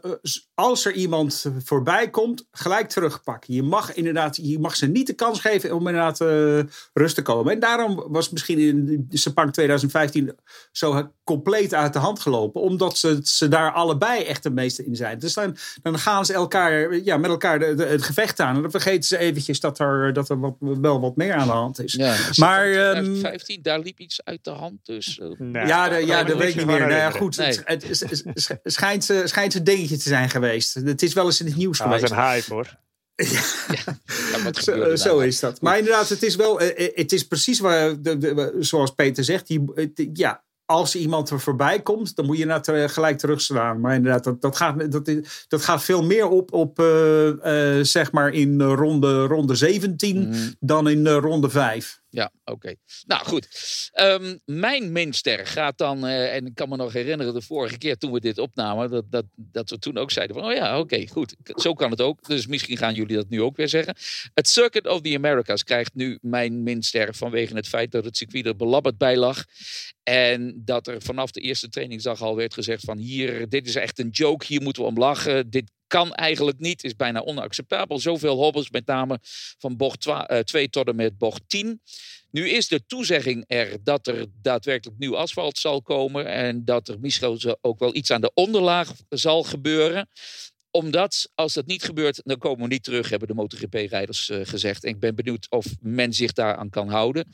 als er iemand voorbij komt, gelijk terugpakken. Je mag inderdaad, je mag ze niet de kans geven om inderdaad uh, rust te komen. En daarom was misschien in Sepang 2015 zo compleet uit de hand gelopen. Omdat ze, ze daar allebei echt de meeste in zijn. Dus dan, dan gaan ze elkaar, ja, met elkaar de, de, het gevecht aan. En dan vergeten ze eventjes dat er, dat er wat, wel wat meer aan de hand is. Ja, maar, 2015, um, daar liep iets uit de hand. Dus, uh, nee, ja, de, ja dat weet ik niet meer. Nou ja, goed, nee. het, het, het, schijnt, schijnt een dingetje te zijn geweest. Het is wel eens in het nieuws nou, geweest. Dat is een hype hoor. [laughs] Ja, ja. zo, zo, is dat. Maar inderdaad, het is wel, het is precies waar, de, de, zoals Peter zegt, die, ja, als iemand er voorbij komt, dan moet je het gelijk terugslaan. Maar inderdaad, dat, dat, gaat, dat, dat gaat veel meer op, op uh, uh, zeg maar in ronde, ronde 17 mm. dan in uh, ronde 5. Ja, oké. Nou goed. Um, mijn minster gaat dan, uh, en ik kan me nog herinneren de vorige keer toen we dit opnamen, dat, dat, dat we toen ook zeiden van, oh ja, oké, goed. Zo kan het ook. Dus misschien gaan jullie dat nu ook weer zeggen. Het Circuit of the Americas krijgt nu mijn minster vanwege het feit dat het circuit er belabberd bij lag. En dat er vanaf de eerste trainingsdag al werd gezegd van hier, dit is echt een joke, hier moeten we om lachen. Dit kan eigenlijk niet, is bijna onacceptabel. Zoveel hobbels, met name van bocht 2 tot en met bocht 10. Nu is de toezegging er dat er daadwerkelijk nieuw asfalt zal komen en dat er misschien ook wel iets aan de onderlaag zal gebeuren omdat als dat niet gebeurt, dan komen we niet terug, hebben de MotoGP-rijders uh, gezegd. En ik ben benieuwd of men zich daaraan kan houden.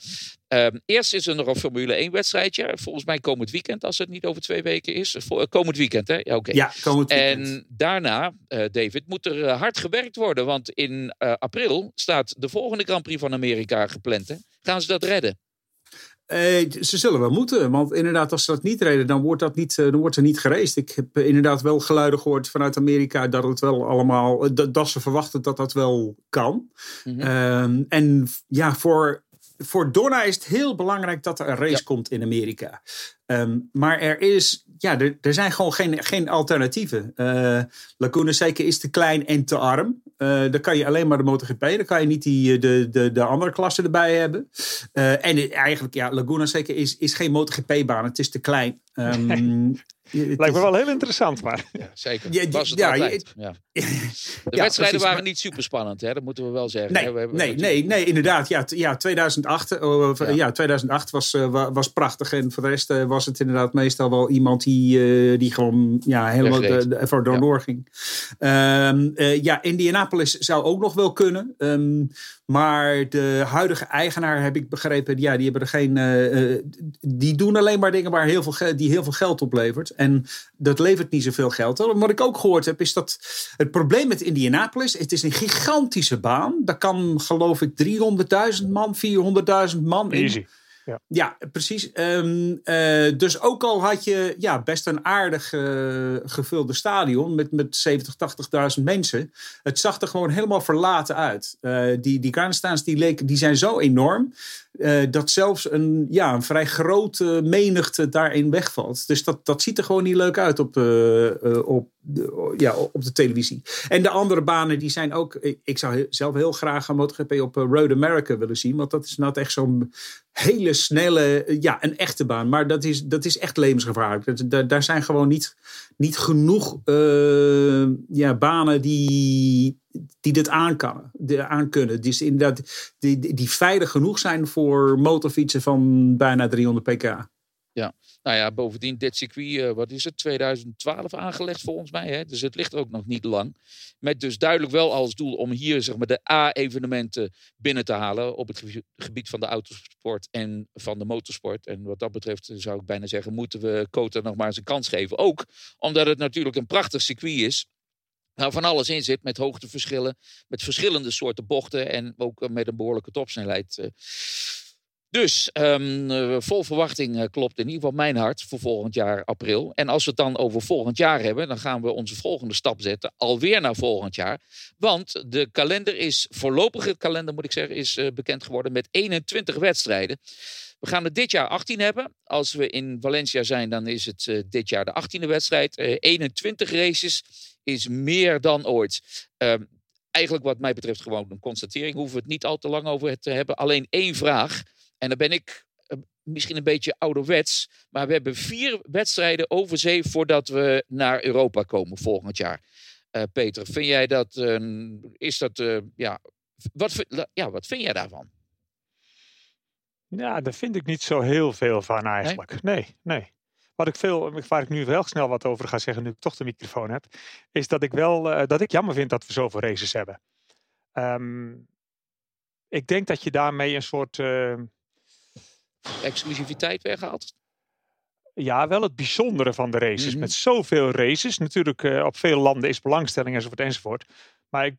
Um, eerst is er nog een Formule 1-wedstrijdje. Volgens mij komend weekend, als het niet over twee weken is. Voor, komend weekend, hè? Ja, okay. ja komend weekend. En daarna, uh, David, moet er hard gewerkt worden. Want in april staat de volgende Grand Prix van Amerika gepland. Hè? Gaan ze dat redden? Eh, ze zullen wel moeten, want inderdaad, als ze dat niet reden, dan wordt, dat niet, dan wordt er niet gereest. Ik heb inderdaad wel geluiden gehoord vanuit Amerika dat het wel allemaal, dat, dat ze verwachten dat dat wel kan. Mm -hmm. en ja, voor, voor Donna is het heel belangrijk dat er een race ja. komt in Amerika. Um, maar er is, ja, er, er zijn gewoon geen, geen alternatieven. Uh, Laguna Seca is te klein en te arm. Uh, dan kan je alleen maar de MotoGP, dan kan je niet die, de, de, de andere klassen erbij hebben. Uh, en eigenlijk, ja, Laguna Seca is, is geen MotoGP-baan, het is te klein. [laughs] Um, Lijkt me wel heel interessant, maar... Ja, zeker. Ja, was het ja, altijd. [laughs] Ja. De wedstrijden precies, waren maar- niet super spannend, hè? dat moeten we wel zeggen. Nee, hè. We hebben nee, natuurlijk- nee, nee, inderdaad. Ja, ja 2008, eh, of, Ja. ja. 2008 was, eh, wa- was prachtig. En voor de rest eh, was het inderdaad meestal wel iemand die, eh, die gewoon ja, helemaal ervoor ging. Ehm, eh, ja, Indianapolis zou ook nog wel kunnen. Ehm, maar de huidige eigenaar, heb ik begrepen, ja, die hebben er geen. eh, eh, die doen alleen maar dingen waar heel veel, die heel veel geld oplevert. En dat levert niet zoveel geld. Wat ik ook gehoord heb, is dat het probleem met Indianapolis, het is een gigantische baan. Daar kan geloof ik 300.000 man, 400.000 man in. Easy. Ja, precies. Ehm, eh, dus ook al had je ja, best een aardig eh, gevulde stadion met, met 70, 80.000 mensen. Het zag er gewoon helemaal verlaten uit. Eh, die, die die, leken, die zijn zo enorm eh, dat zelfs een, ja, een vrij grote menigte daarin wegvalt. Dus dat, dat ziet er gewoon niet leuk uit op, eh, eh, op, ja, op de televisie. En de andere banen die zijn ook... Ik, zou zelf heel graag een MotoGP op Road America willen zien. Want dat is nou echt zo'n hele snelle... Ja, een echte baan. Maar dat is, dat is echt levensgevaarlijk. Daar, daar zijn gewoon niet, niet genoeg ja, banen die, die dit aankan, de, aankunnen. Inderdaad, die, die, die veilig genoeg zijn voor motorfietsen van bijna 300 pk. Nou ja, bovendien, dit circuit, eh, wat is het, 2012 aangelegd volgens mij. Hè? Dus het ligt ook nog niet lang. Met dus duidelijk wel als doel om hier zeg maar, de A-evenementen binnen te halen. Op het gebied- gebied van de autosport en van de motorsport. En wat dat betreft eh, zou ik bijna zeggen, moeten we Kota nog maar eens een kans geven. Ook omdat het natuurlijk een prachtig circuit is. Waar van alles in zit, met hoogteverschillen, met verschillende soorten bochten en ook eh, met een behoorlijke topsnelheid. eh. Dus ehm, eh, vol verwachting klopt in ieder geval mijn hart voor volgend jaar april. En als we het dan over volgend jaar hebben, dan gaan we onze volgende stap zetten. Alweer naar volgend jaar. Want de kalender is, voorlopige kalender moet ik zeggen, is bekend geworden met 21 wedstrijden. We gaan er dit jaar 18 hebben. Als we in Valencia zijn, dan is het dit jaar de 18e wedstrijd. Eh, 21 races is meer dan ooit. Ehm, eigenlijk wat mij betreft gewoon een constatering. Hoeven we het niet al te lang over te hebben. Alleen één vraag. En dan ben ik eh, misschien een beetje ouderwets. Maar we hebben vier wedstrijden over zee voordat we naar Europa komen volgend jaar. Eh, Peter, vind jij dat, eh, is dat, eh, ja, wat, ja, wat vind jij daarvan? Ja, daar vind ik niet zo heel veel van eigenlijk. Nee, nee. Wat ik veel, waar ik nu wel snel wat over ga zeggen, nu ik toch de microfoon heb, is dat ik wel eh, dat ik jammer vind dat we zoveel races hebben. Ehm, ik denk dat je daarmee een soort, eh, Exclusiviteit weggehaald? ja, wel het bijzondere van de races. Mhm. Met zoveel races. Natuurlijk, eh, op veel landen is belangstelling enzovoort enzovoort. Maar ik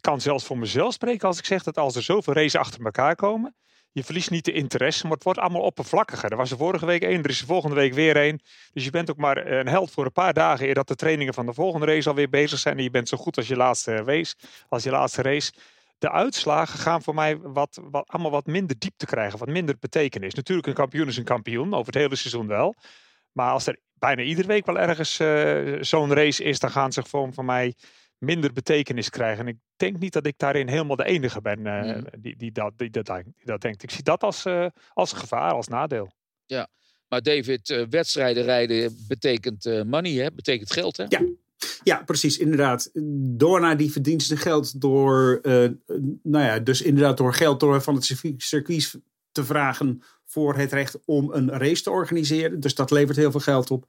kan zelfs voor mezelf spreken als ik zeg dat als er zoveel races achter elkaar komen, je verliest niet de interesse, maar het wordt allemaal oppervlakkiger. Er was er vorige week één, er is er volgende week weer één. Dus je bent ook maar een held voor een paar dagen eer dat de trainingen van de volgende race alweer bezig zijn. En je bent zo goed als je laatste race. Als je laatste race. De uitslagen gaan voor mij wat, wat, allemaal wat minder diepte krijgen, wat minder betekenis. Natuurlijk, een kampioen is een kampioen, over het hele seizoen wel. Maar als er bijna iedere week wel ergens eh, zo'n race is, dan gaan ze gewoon voor mij minder betekenis krijgen. En ik denk niet dat ik daarin helemaal de enige ben eh, die, die, dat, die, dat, die dat denkt. Ik zie dat als, eh, als gevaar, als nadeel. Maar David, eh, wedstrijden rijden betekent eh, money, hè? betekent geld. Hè? Ja. Ja, precies, inderdaad. Dorna die verdient zijn geld door, eh, nou ja, dus inderdaad door geld door van het circuit te vragen voor het recht om een race te organiseren. Dus dat levert heel veel geld op.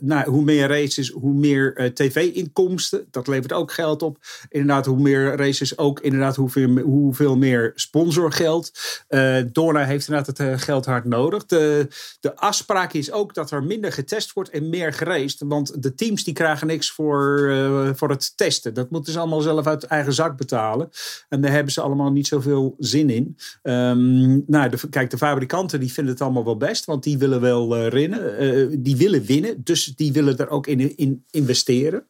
Nou, hoe meer races, hoe meer eh, tv-inkomsten. Dat levert ook geld op. Inderdaad, hoe meer races, ook inderdaad hoeveel, meer sponsorgeld. Eh Dorna heeft inderdaad het geld hard nodig. De, de afspraak is ook dat er minder getest wordt en meer geraced. Want de teams die krijgen niks voor, voor het testen. Dat moeten ze allemaal zelf uit eigen zak betalen. En daar hebben ze allemaal niet zoveel zin in. Ehm, nou, de, kijk, de fabrikanten die vinden het allemaal wel best. Want die willen wel eh, rennen. eh, die willen winnen. Dus die willen er ook in, in investeren.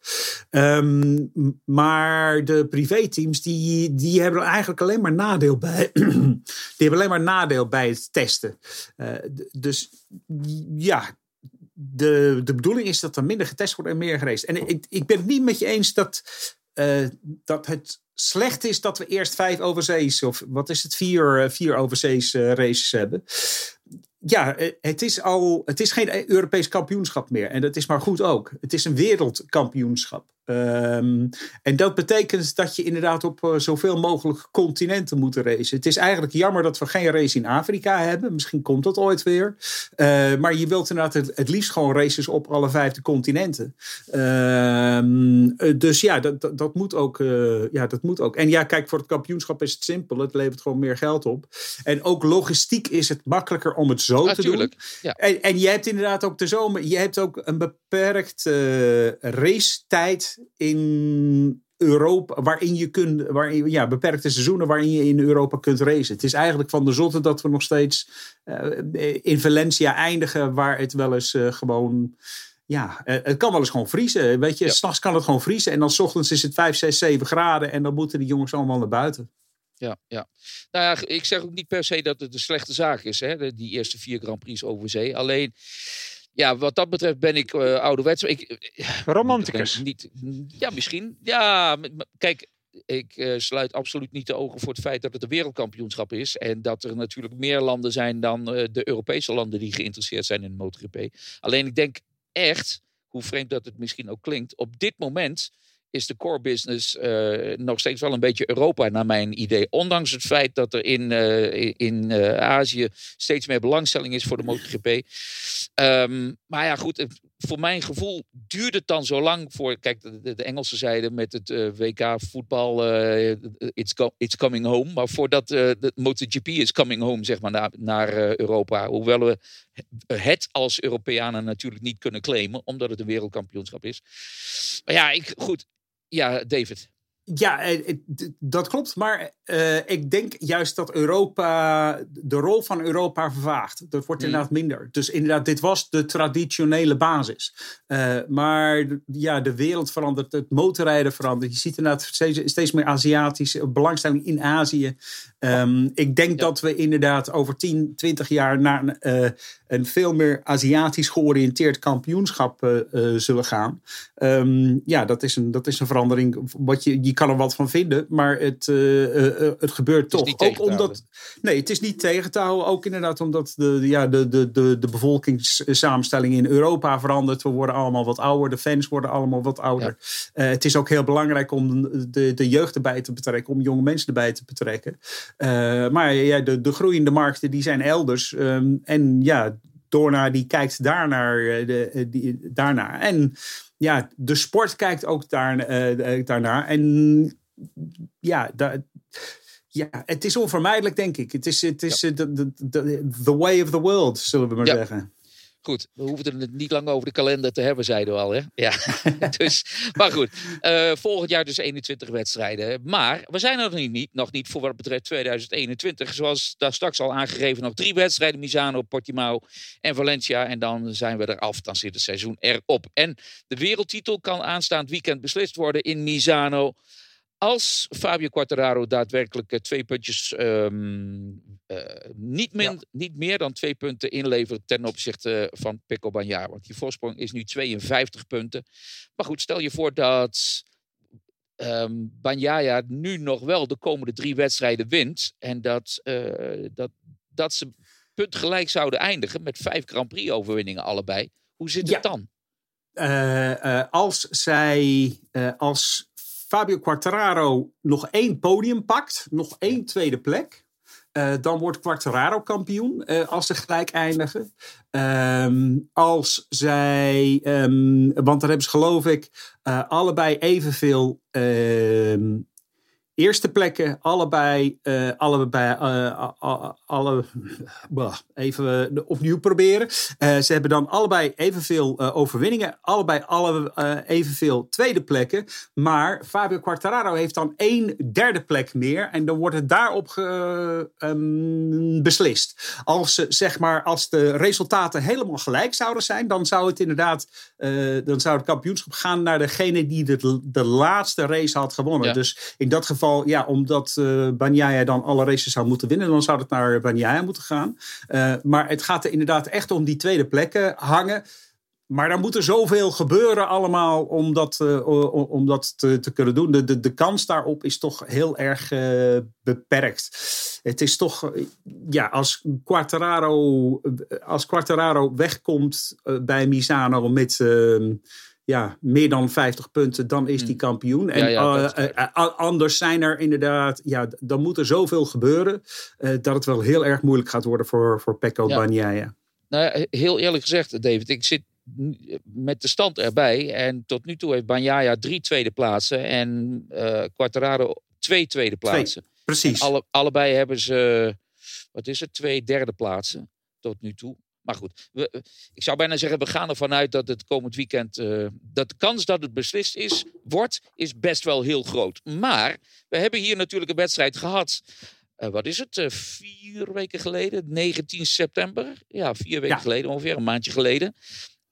Ehm, maar de privéteams die, die hebben er eigenlijk alleen maar nadeel bij. [clears throat] die hebben alleen maar nadeel bij het testen. Eh, dus ja, de, de bedoeling is dat er minder getest wordt en meer geraced. En ik, ik ben het niet met je eens dat dat het slecht is dat we eerst vijf overzees, of wat is het, vier, vier overzees races hebben ja, eh, het is al. Het is geen Europees kampioenschap meer. En dat is maar goed ook. Het is een wereldkampioenschap. Um, en dat betekent dat je inderdaad op uh, zoveel mogelijk continenten moet racen. Het is eigenlijk jammer dat we geen race in Afrika hebben. Misschien komt dat ooit weer. Uh, maar je wilt inderdaad het, het, liefst gewoon races op alle vijfde continenten. Um, dus ja dat, dat, dat, moet ook, ja, dat moet ook. En ja, kijk, voor het kampioenschap is het simpel. Het levert gewoon meer geld op. En ook logistiek is het makkelijker om het zo te doen. Ja. En, en je hebt inderdaad ook de zomer. Je hebt ook een beperkt racetijd in Europa, waarin je kunt, waarin, ja, beperkte seizoenen waarin je in Europa kunt racen. Het is eigenlijk van de zotte dat we nog steeds uh, in Valencia eindigen, waar het wel eens uh, gewoon. Ja, uh, het kan wel eens gewoon vriezen. Weet je, ja. s'nachts kan het gewoon vriezen. En dan s ochtends is het 5, 6, 7 graden. En dan moeten die jongens allemaal naar buiten. Ja, ja. Nou ja, ik zeg ook niet per se dat het een slechte zaak is, hè, die eerste vier Grand Prix over zee. Alleen ja, wat dat betreft ben ik uh, ouderwets. Ik, eh, Romanticus. Niet, ja, misschien. Ja, kijk, ik uh, sluit absoluut niet de ogen voor het feit dat het een wereldkampioenschap is. En dat er natuurlijk meer landen zijn dan uh, de Europese landen die geïnteresseerd zijn in de MotoGP. Alleen ik denk echt, hoe vreemd dat het misschien ook klinkt, op dit moment is de core business uh, nog steeds wel een beetje Europa, naar mijn idee. Ondanks het feit dat er in, uh, in uh, Azië steeds meer belangstelling is voor de MotoGP. Um, maar ja, goed, voor mijn gevoel duurt het dan zo lang voor. Kijk, de, de Engelse zijde met het WK voetbal, it's, it's coming home. Maar voordat de MotoGP is coming home, zeg maar, naar, naar Europa. Hoewel we het als Europeanen natuurlijk niet kunnen claimen, omdat het een wereldkampioenschap is. Maar ja, ik, goed, ja, David. Ja, eh, dat klopt. Maar uh, ik denk juist dat Europa, de rol van Europa vervaagt. Dat wordt mm. inderdaad minder. Dus inderdaad, dit was de traditionele basis. Uh, maar ja, de wereld verandert, het motorrijden verandert. Je ziet inderdaad steeds, steeds meer Aziatische belangstelling in Azië. Um, ik denk ja. dat we inderdaad over 10, 20 jaar naar uh, een veel meer Aziatisch georiënteerd kampioenschap zullen gaan. Um, ja, dat is, een, dat is een verandering. Wat je, je kan er wat van vinden, maar het, uh, uh, het gebeurt toch. Ook omdat. Nee, het is niet tegen te houden. Ook inderdaad omdat de, ja, de, de, de, de bevolkingssamenstelling in Europa verandert. We worden allemaal wat ouder. De fans worden allemaal wat ouder. Ja. Het is ook heel belangrijk om de, de jeugd erbij te betrekken. Om jonge mensen erbij te betrekken. maar ja, de, de groeiende markten die zijn elders. Um, en ja, Dorna die kijkt daarnaar. De, die, daarnaar. En ja, de sport kijkt ook daar, uh, daarnaar. En ja, ja, het is onvermijdelijk, denk ik. Het is, het is ja. the, the, the, way of the world, zullen we maar ja. zeggen. Goed, we hoeven het niet lang over de kalender te hebben, zeiden we al. Hè? Ja. [laughs] dus, maar goed, uh, volgend jaar dus 21 wedstrijden. Maar we zijn er nog niet, nog niet voor wat betreft 2021. Zoals daar straks al aangegeven, nog drie wedstrijden. Misano, Portimao en Valencia. En dan zijn we er af. Dan zit het seizoen erop. En de wereldtitel kan aanstaand weekend beslist worden in Misano. Als Fabio Quartararo daadwerkelijk uh, twee puntjes um, uh, niet, min, ja. niet meer dan twee punten inlevert ten opzichte van Pecco Bagnaia. Want die voorsprong is nu 52 punten. Maar goed, stel je voor dat um, Bagnaia nu nog wel de komende drie wedstrijden wint. En dat, uh, dat, dat ze puntgelijk zouden eindigen met vijf Grand Prix overwinningen allebei. Hoe zit het ja. dan? als zij, als Fabio Quartararo nog één podium pakt, nog één tweede plek. Uh, dan wordt Quartararo kampioen uh, als ze gelijk eindigen. Um, als zij, um, want dan hebben ze geloof ik uh, allebei evenveel eerste plekken, allebei, uh, allebei uh, alle, even opnieuw proberen. Ze hebben dan allebei evenveel overwinningen, allebei alle, evenveel tweede plekken. Maar Fabio Quartararo heeft dan één derde plek meer en dan wordt het daarop ge, um, beslist. Als, zeg maar, als de resultaten helemaal gelijk zouden zijn, dan zou het inderdaad, dan zou het kampioenschap gaan naar degene die de, de laatste race had gewonnen. Ja. Dus in dat geval ja, omdat uh, Bagnaia dan alle races zou moeten winnen, dan zou het naar Bagnaia moeten gaan. Uh, maar het gaat er inderdaad echt om die tweede plekken hangen. maar dan moet er zoveel gebeuren allemaal om dat, uh, om dat te, te, kunnen doen. De, de, de kans daarop is toch heel erg beperkt. Het is toch, ja, als Quartararo, als Quartararo wegkomt bij Misano met ehm, ja, meer dan 50 punten, dan is die hmm. kampioen. En ja, ja, anders zijn er inderdaad, ja, dan moet er zoveel gebeuren dat het wel heel erg moeilijk gaat worden voor, voor Pecco ja. Bagnaia. Nou, heel eerlijk gezegd, David, ik zit met de stand erbij. En tot nu toe heeft Banjaya drie tweede plaatsen en uh, Quartararo twee tweede plaatsen. precies. Alle, allebei hebben ze, wat is het, twee derde plaatsen tot nu toe. Maar goed, we, ik zou bijna zeggen, we gaan ervan uit dat het komend weekend, uh, dat de kans dat het beslist is, wordt, is best wel heel groot. Maar we hebben hier natuurlijk een wedstrijd gehad. Uh, wat is het? Uh, vier weken geleden, 19 september. Ja, vier weken geleden ongeveer, een maandje geleden.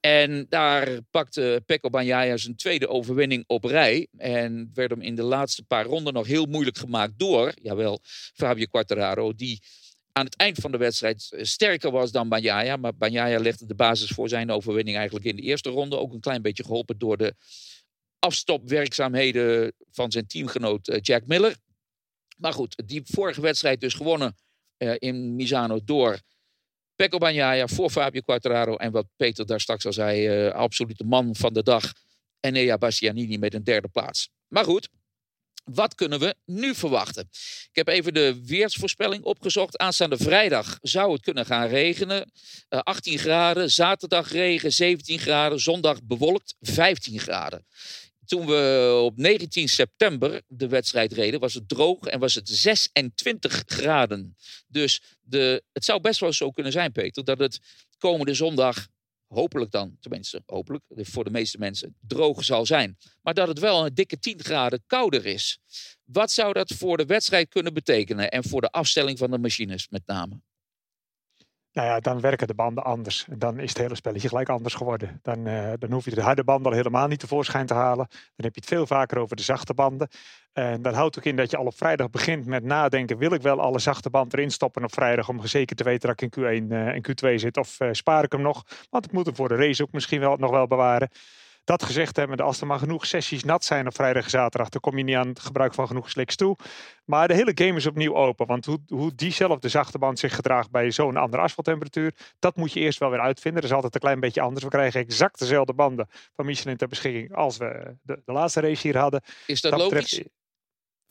En daar pakte Pecco Bagnaia zijn tweede overwinning op rij. En werd hem in de laatste paar ronden nog heel moeilijk gemaakt door, jawel, Fabio Quartararo. Die aan het eind van de wedstrijd eh, sterker was dan Bagnaia. Maar Bagnaia legde de basis voor zijn overwinning eigenlijk in de eerste ronde. Ook een klein beetje geholpen door de afstopwerkzaamheden van zijn teamgenoot eh, Jack Miller. Maar goed, die vorige wedstrijd dus gewonnen uh, in Misano door Pecco Bagnaia voor Fabio Quartararo. En wat Peter daar straks al zei, uh, absolute man van de dag. En Ea Bastianini met een derde plaats. Maar goed, wat kunnen we nu verwachten? Ik heb even de weersvoorspelling opgezocht. Aanstaande vrijdag zou het kunnen gaan regenen. Uh, 18 graden, zaterdag regen 17 graden, zondag bewolkt 15 graden. Toen we op 19 september de wedstrijd reden, was het droog en was het 26 graden. Dus de, het zou best wel zo kunnen zijn, Peter, dat het komende zondag, hopelijk dan, tenminste hopelijk, voor de meeste mensen, droog zal zijn. Maar dat het wel een dikke 10 graden kouder is. Wat zou dat voor de wedstrijd kunnen betekenen en voor de afstelling van de machines met name? Nou ja, dan werken de banden anders. Dan is het hele spelletje gelijk anders geworden. Dan, uh, dan hoef je de harde banden al helemaal niet tevoorschijn te halen. Dan heb je het veel vaker over de zachte banden. En dat houdt ook in dat je al op vrijdag begint met nadenken. Wil ik wel alle zachte band erin stoppen op vrijdag om zeker te weten dat ik in Q1 uh, en Q2 zit? Of uh, spaar ik hem nog? Want ik moet hem voor de race ook misschien wel, nog wel bewaren. Dat gezegd hebben, als er maar genoeg sessies nat zijn op vrijdag en zaterdag, dan kom je niet aan het gebruik van genoeg slicks toe. Maar de hele game is opnieuw open. Want hoe, hoe diezelfde zachte band zich gedraagt bij zo'n andere asfalttemperatuur, dat moet je eerst wel weer uitvinden. Dat is altijd een klein beetje anders. We krijgen exact dezelfde banden van Michelin ter beschikking als we de, de laatste race hier hadden. Is dat, logisch?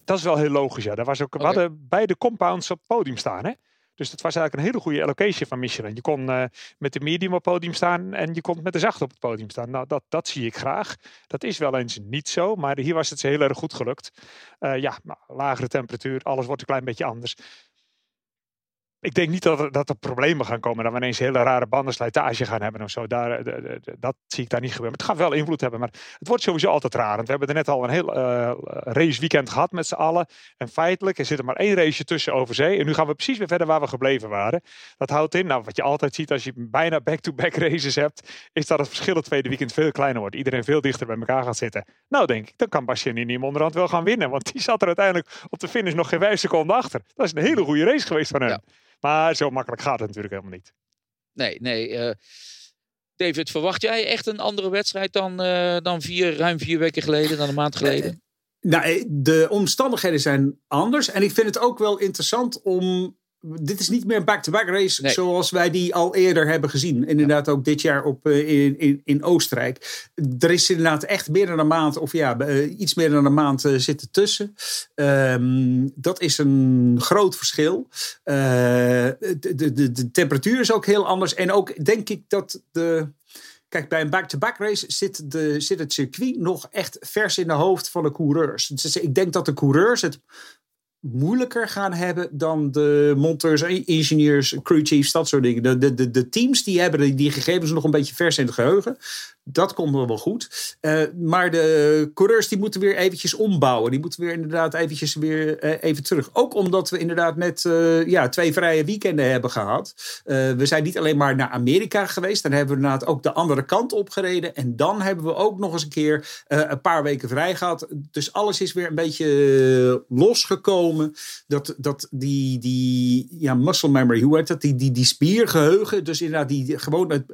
dat is wel heel logisch, ja. Daar was ook, We hadden beide compounds op het podium staan, hè? Dus dat was eigenlijk een hele goede allocation van Michelin. Je kon uh, met de medium op het podium staan en je kon met de zachte op het podium staan. Nou, dat, dat zie ik graag. Dat is wel eens niet zo, maar hier was het heel erg goed gelukt. Uh, ja, lagere temperatuur, alles wordt een klein beetje anders ik denk niet dat er, dat er problemen gaan komen. Dat we ineens hele rare bandenslijtage gaan hebben of zo. Daar, eh, dat zie ik daar niet gebeuren. Het gaat wel invloed hebben. Maar het wordt sowieso altijd raar. Want we hebben er net al een heel uh, race weekend gehad met z'n allen. En feitelijk er zit er maar één race tussen over zee. En nu gaan we precies weer verder waar we gebleven waren. Dat houdt in, nou, wat je altijd ziet als je bijna back-to-back races hebt. Is dat het verschil het tweede weekend veel kleiner wordt. Iedereen veel dichter bij elkaar gaat zitten. Nou denk ik, dan kan Bastianini hem onderhand wel gaan winnen. Want die zat er uiteindelijk op de finish nog geen vijf seconden achter. Dat is een hele goede race geweest van hem. Maar zo makkelijk gaat het natuurlijk helemaal niet. Nee, nee. Uh, David, verwacht jij echt een andere wedstrijd dan, uh, dan vier, ruim vier weken geleden, dan een maand geleden? Nou, de omstandigheden zijn anders. En ik vind het ook wel interessant om dit is niet meer een back-to-back race zoals wij die al eerder hebben gezien. Inderdaad ook dit jaar op, uh, in, in, in Oostenrijk. Er is inderdaad echt meer dan een maand, of ja, uh, iets meer dan een maand uh, zitten tussen. Um, dat is een groot verschil. De, de, de, de, temperatuur is ook heel anders. En ook denk ik dat de... Kijk, bij een back-to-back race zit, de, zit het circuit nog echt vers in de hoofd van de coureurs. Dus ik denk dat de coureurs het moeilijker gaan hebben dan de monteurs, ingenieurs, crew chiefs, dat soort dingen. De, de, de teams die hebben die gegevens nog een beetje vers in het geheugen. Dat komt wel goed. Uh, maar de coureurs die moeten weer eventjes ombouwen. Die moeten weer inderdaad eventjes weer uh, even terug. Ook omdat we inderdaad net uh, ja, twee vrije weekenden hebben gehad. we zijn niet alleen maar naar Amerika geweest. Dan hebben we inderdaad ook de andere kant opgereden. En dan hebben we ook nog eens een keer een paar weken vrij gehad. Dus alles is weer een beetje losgekomen. Dat, dat die, die ja, muscle memory, hoe heet dat? Die, die, die spiergeheugen. Dus inderdaad, die, gewoon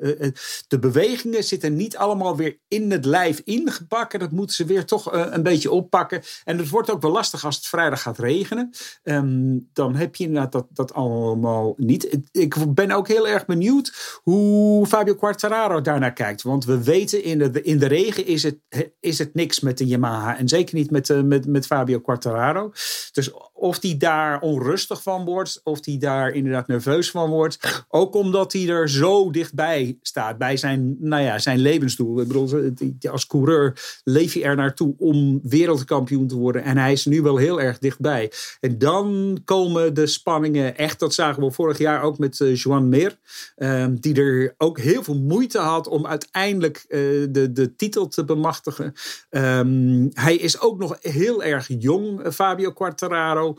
de bewegingen zitten niet allemaal weer in het lijf ingepakken. Dat moeten ze weer toch uh, een beetje oppakken. En het wordt ook wel lastig als het vrijdag gaat regenen. Um, dan heb je inderdaad dat, dat allemaal niet. Ik ben ook heel erg benieuwd hoe Fabio Quartararo daarnaar kijkt. Want we weten in de, in de regen is het, is het niks met de Yamaha. En zeker niet met, uh, met, met Fabio Quartararo. Dus of die daar onrustig van wordt, of die daar inderdaad nerveus van wordt. Ook omdat hij er zo dichtbij staat, bij zijn, nou ja, zijn bedoel, als coureur leef je er naartoe om wereldkampioen te worden. En hij is nu wel heel erg dichtbij. En dan komen de spanningen echt, dat zagen we vorig jaar ook met uh, Joan Meer. Ehm, die er ook heel veel moeite had om uiteindelijk uh, de, de titel te bemachtigen. Um, hij is ook nog heel erg jong, Fabio Quartararo.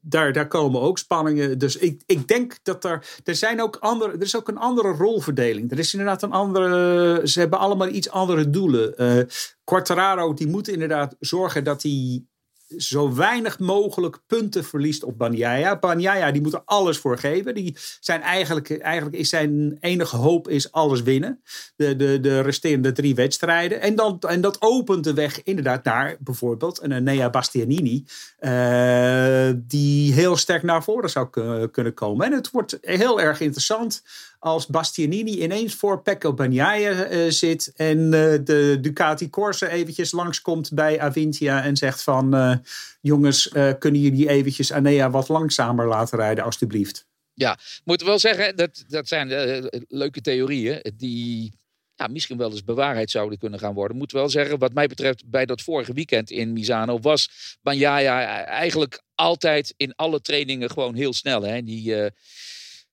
Daar, daar komen ook spanningen. Dus ik, ik denk dat er. Er, zijn ook andere, er is ook een andere rolverdeling. Er is inderdaad een andere. Ze hebben allemaal iets andere doelen. Uh, die moet inderdaad zorgen dat hij zo weinig mogelijk punten verliest op Banyaya. Banyaya die moet er alles voor geven. Die zijn eigenlijk, eigenlijk is zijn enige hoop is alles winnen. De, de, de resterende drie wedstrijden. En, dan, en dat opent de weg inderdaad naar bijvoorbeeld een Nea Bastianini. Uh, die heel sterk naar voren zou kunnen komen. En het wordt heel erg interessant als Bastianini ineens voor Pecco Bagnaia uh, zit en uh, de Ducati Corse eventjes langskomt bij Avintia en zegt van uh, jongens, kunnen jullie eventjes Anea wat langzamer laten rijden alstublieft. Ja, moet wel zeggen, dat, dat zijn leuke theorieën die ja, misschien wel eens bewaarheid zouden kunnen gaan worden. Moet wel zeggen, wat mij betreft, bij dat vorige weekend in Misano was Bagnaia eigenlijk altijd in alle trainingen gewoon heel snel. Hè? Die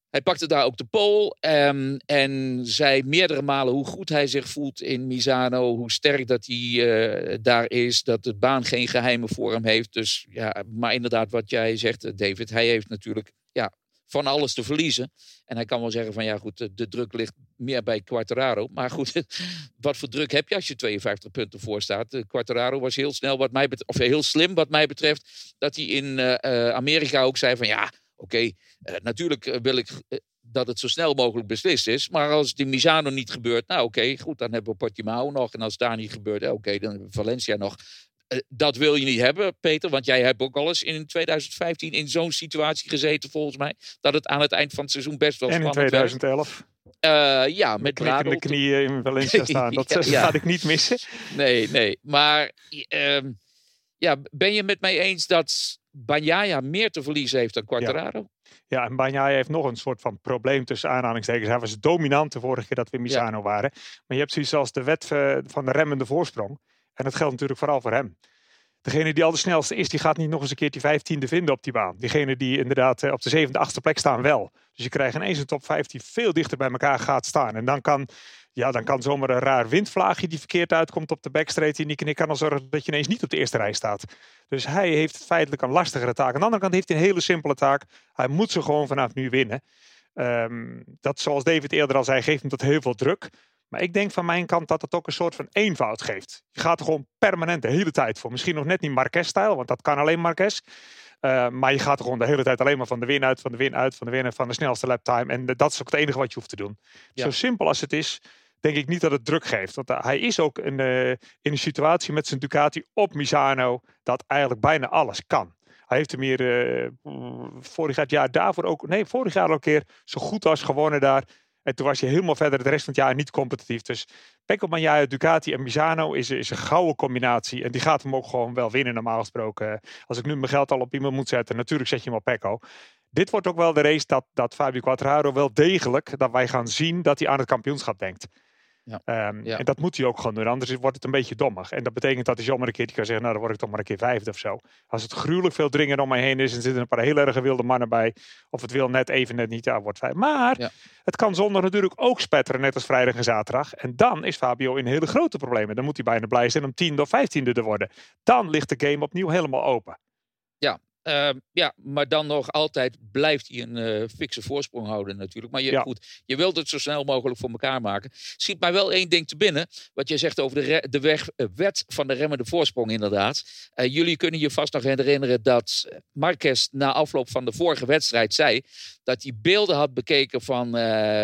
hij pakte daar ook de pole um, en zei meerdere malen hoe goed hij zich voelt in Misano. Hoe sterk dat hij uh, daar is. Dat de baan geen geheimen voor hem heeft. Dus ja, maar inderdaad wat jij zegt David. Hij heeft natuurlijk ja, van alles te verliezen. En hij kan wel zeggen van ja goed, de, druk ligt meer bij Quartararo. Maar goed, [laughs] wat voor druk heb je als je 52 punten voor staat? Quartararo was heel snel wat mij of heel slim wat mij betreft. Dat hij in Amerika ook zei van ja Oké, okay, eh, natuurlijk eh, wil ik uh, dat het zo snel mogelijk beslist is. Maar als het in Misano niet gebeurt, nou oké, okay, goed, dan hebben we Portimao nog. En als daar niet gebeurt, oké, okay, dan hebben we Valencia nog. dat wil je niet hebben, Peter, want jij hebt ook al eens in 2015 in zo'n situatie gezeten, volgens mij. Dat het aan het eind van het seizoen best wel en spannend in 2011. Uh, ja, met de knieën in Valencia [laughs] staan. Dat ja, ja. gaat ik niet missen. Nee, nee. Maar uh, ja, ben je met mij eens dat Banyaya meer te verliezen heeft dan Quartararo. Ja. ja, en Banyaya heeft nog een soort van probleem tussen aanhalingstekens. Hij was dominant de vorige keer dat we in Misano ja. waren. Maar je hebt zoiets als de wet eh, van de remmende voorsprong. En dat geldt natuurlijk vooral voor hem. Degene die al de snelste is, die gaat niet nog eens een keer die vijftiende vinden op die baan. Diegene die inderdaad eh, op de zevende, achtste plek staan wel. Dus je krijgt ineens een top 5 die veel dichter bij elkaar gaat staan. En dan kan ja, dan kan zomaar een raar windvlaagje die verkeerd uitkomt op de backstraight. En die kan dan zorgen dat je ineens niet op de eerste rij staat. Dus hij heeft feitelijk een lastigere taak. Aan de andere kant heeft hij een hele simpele taak. Hij moet ze gewoon vanaf nu winnen. Um, dat, zoals David eerder al zei, geeft hem dat heel veel druk. Maar ik denk van mijn kant dat het ook een soort van eenvoud geeft. Je gaat er gewoon permanent de hele tijd voor. Misschien nog net niet Marquez-stijl, want dat kan alleen Marquez. Uh, maar je gaat er gewoon de hele tijd alleen maar van de win uit, van de win uit, van de win van de snelste laptime. En dat is ook het enige wat je hoeft te doen. Ja. Zo simpel als het is, denk ik niet dat het druk geeft. Want eh, hij is ook in, uh, in een situatie met zijn Ducati op Misano dat eigenlijk bijna alles kan. Hij heeft er meer uh, vorig jaar, jaar daarvoor ook, nee, vorig jaar al een keer zo goed als gewonnen daar. En toen was je helemaal verder de rest van het jaar niet competitief. Dus Pecco Bagnaia, Ducati en Misano is, is een gouden combinatie. En die gaat hem ook gewoon wel winnen normaal gesproken. Als ik nu mijn geld al op iemand moet zetten, natuurlijk zet je hem op Pecco. Dit wordt ook wel de race dat, dat Fabio Quattraro wel degelijk, dat wij gaan zien dat hij aan het kampioenschap denkt. Ja. Ehm, Ja. En dat moet hij ook gewoon doen, anders wordt het een beetje dommig. En dat betekent dat hij zomaar een keertje kan zeggen, nou dan word ik toch maar een keer vijfde of zo. Als het gruwelijk veel dringen om mij heen is en zitten een paar heel erg wilde mannen bij, of het wil net even net niet, ja, wordt vijf. Maar Ja. het kan zondag natuurlijk ook spetteren, net als vrijdag en zaterdag. En dan is Fabio in hele grote problemen. Dan moet hij bijna blij zijn om tiende of vijftiende te worden. Dan ligt de game opnieuw helemaal open. Ehm, ja, maar dan nog altijd blijft hij een eh fikse voorsprong houden natuurlijk. Maar je, Ja. goed, je wilt het zo snel mogelijk voor elkaar maken. Schiet mij wel één ding te binnen. Wat jij zegt over de, de weg, eh, wet van de remmende voorsprong inderdaad. Eh, jullie kunnen je vast nog herinneren dat Marquez na afloop van de vorige wedstrijd zei... dat hij beelden had bekeken van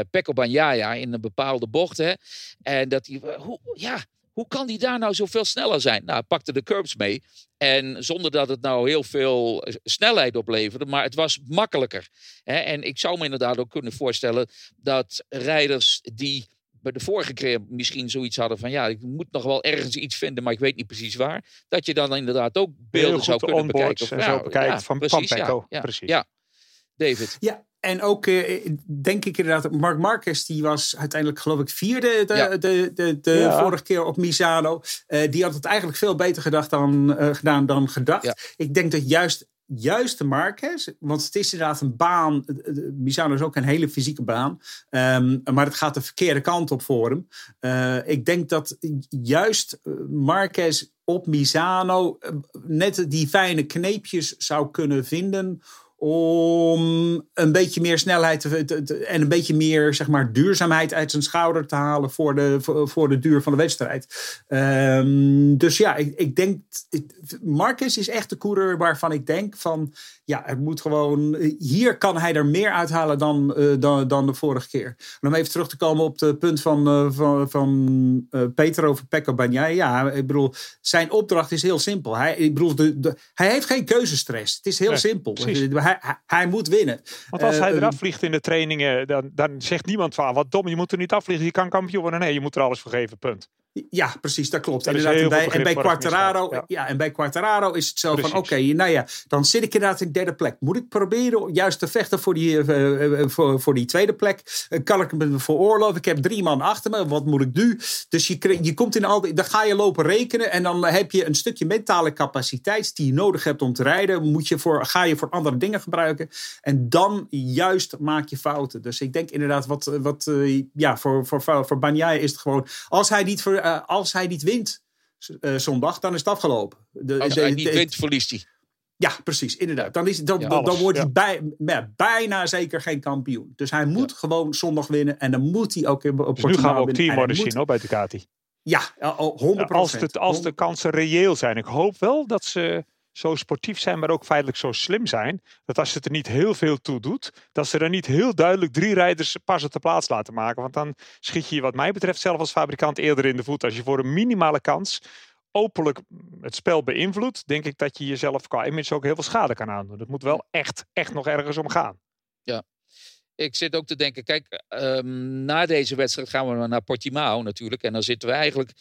Pecco Bagnaia in een bepaalde bocht. Hè, en dat hij... hoe, ja, hoe kan die daar nou zoveel sneller zijn? Nou, hij pakte de curbs mee. En zonder dat het nou heel veel eh, snelheid opleverde, maar het was makkelijker. Hè? En ik zou me inderdaad ook kunnen voorstellen dat rijders die bij de vorige keer misschien zoiets hadden van ja, ik moet nog wel ergens iets vinden, maar ik weet niet precies waar. Dat je dan inderdaad ook beelden zou kunnen bekijken. en Of- zo bekijkt van- van precies, Pecco, Ja, ja, precies. ja. David. Ja, en ook eh, denk ik inderdaad, Mark Marquez die was uiteindelijk geloof ik vierde de, Ja. de, de, de Ja. vorige keer op Misano. Eh, die had het eigenlijk veel beter gedacht dan, eh, gedaan dan gedacht. Ja. Ik denk dat juist, juist de Marquez, want het is inderdaad een baan, Misano is ook een hele fysieke baan, ehm, maar het gaat de verkeerde kant op voor hem. Eh, ik denk dat juist Marquez op Misano net die fijne kneepjes zou kunnen vinden om een beetje meer snelheid en een beetje meer zeg maar, duurzaamheid uit zijn schouder te halen voor de, voor, voor de duur van de wedstrijd. Ehm, dus ja, ik, ik denk, Marcus is echt de coureur waarvan ik denk van, ja, het moet gewoon, hier kan hij er meer uithalen dan, eh, dan, dan de vorige keer. En om even terug te komen op het punt van, eh, van, van eh, Peter over Bagnaia. Ja, ik bedoel, zijn opdracht is heel simpel. Hij, ik bedoel, de, de, hij heeft geen keuzestress. Het is heel Nee, simpel. Hij, hij, hij moet winnen. Want als Eh, hij eh, eraf vliegt in de trainingen, dan, dan zegt niemand van, "Ah, wat dom, je moet er niet afvliegen, je kan kampioen worden. Nee, je moet er alles voor geven, punt. Ja, precies, dat klopt. Inderdaad, en bij, en bij Quartararo, ja. en bij Quartararo is het zo van, oké, nou ja, dan zit ik inderdaad in de derde plek. Moet ik proberen juist te vechten voor die, eh, eh, voor, voor die tweede plek? Eh, Kan ik me veroorloven? Ik heb drie man achter me, wat moet ik nu? Dus je, je komt in al die, dan ga je lopen rekenen en dan heb je een stukje mentale capaciteit die je nodig hebt om te rijden. Moet je voor, ga je voor andere dingen gebruiken en dan juist maak je fouten. Dus ik denk inderdaad, wat, wat eh, ja, voor, voor, voor Bagnaia is het gewoon, als hij niet, voor, eh, als hij niet wint eh, zondag, dan is het afgelopen. De- Als de- hij niet de- wint, verliest hij. Ja, precies, inderdaad. Dan, is, dan, Ja, dan, dan alles, wordt ja. hij bij, ja, bijna zeker geen kampioen. Dus hij moet gewoon zondag winnen en dan moet hij ook in- op Dus nu gaan we ook winnen. En hij teamorders moet- zien hoor, bij Ducati. Ja, oh, 100 Als, het, als de kansen reëel zijn. Ik hoop wel dat ze zo sportief zijn, maar ook feitelijk zo slim zijn. Dat als het er niet heel veel toe doet, dat ze er niet heel duidelijk drie rijders pas de plaats laten maken. Want dan schiet je wat mij betreft zelf als fabrikant eerder in de voet. Als je voor een minimale kans openlijk het spel beïnvloedt, denk ik dat je jezelf qua image ook heel veel schade kan aandoen. Het moet wel echt, echt nog ergens om gaan. Ik zit ook te denken, kijk, ehm, na deze wedstrijd gaan we naar Portimao natuurlijk. En dan zitten we eigenlijk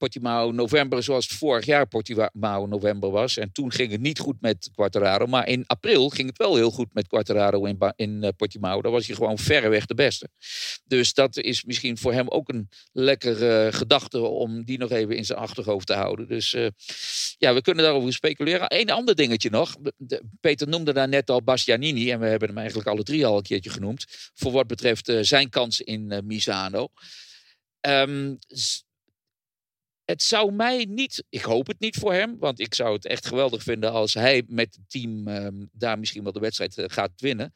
Portimao november zoals het vorig jaar Portimao november was. En toen ging het niet goed met Quartararo. Maar in april ging het wel heel goed met Quartararo in, in eh, Portimao. Daar was hij gewoon verreweg de beste. Dus dat is misschien voor hem ook een lekkere gedachte om die nog even in zijn achterhoofd te houden. Dus eh, ja, we kunnen daarover speculeren. Eén ander dingetje nog. Peter noemde daar net al Bastianini. En we hebben hem eigenlijk alle drie al een keertje genoemd. Voor wat betreft eh, zijn kans in eh, Misano. Z- het zou mij niet, ik hoop het niet voor hem, want ik zou het echt geweldig vinden als hij met het team ehm, daar misschien wel de wedstrijd eh, gaat winnen.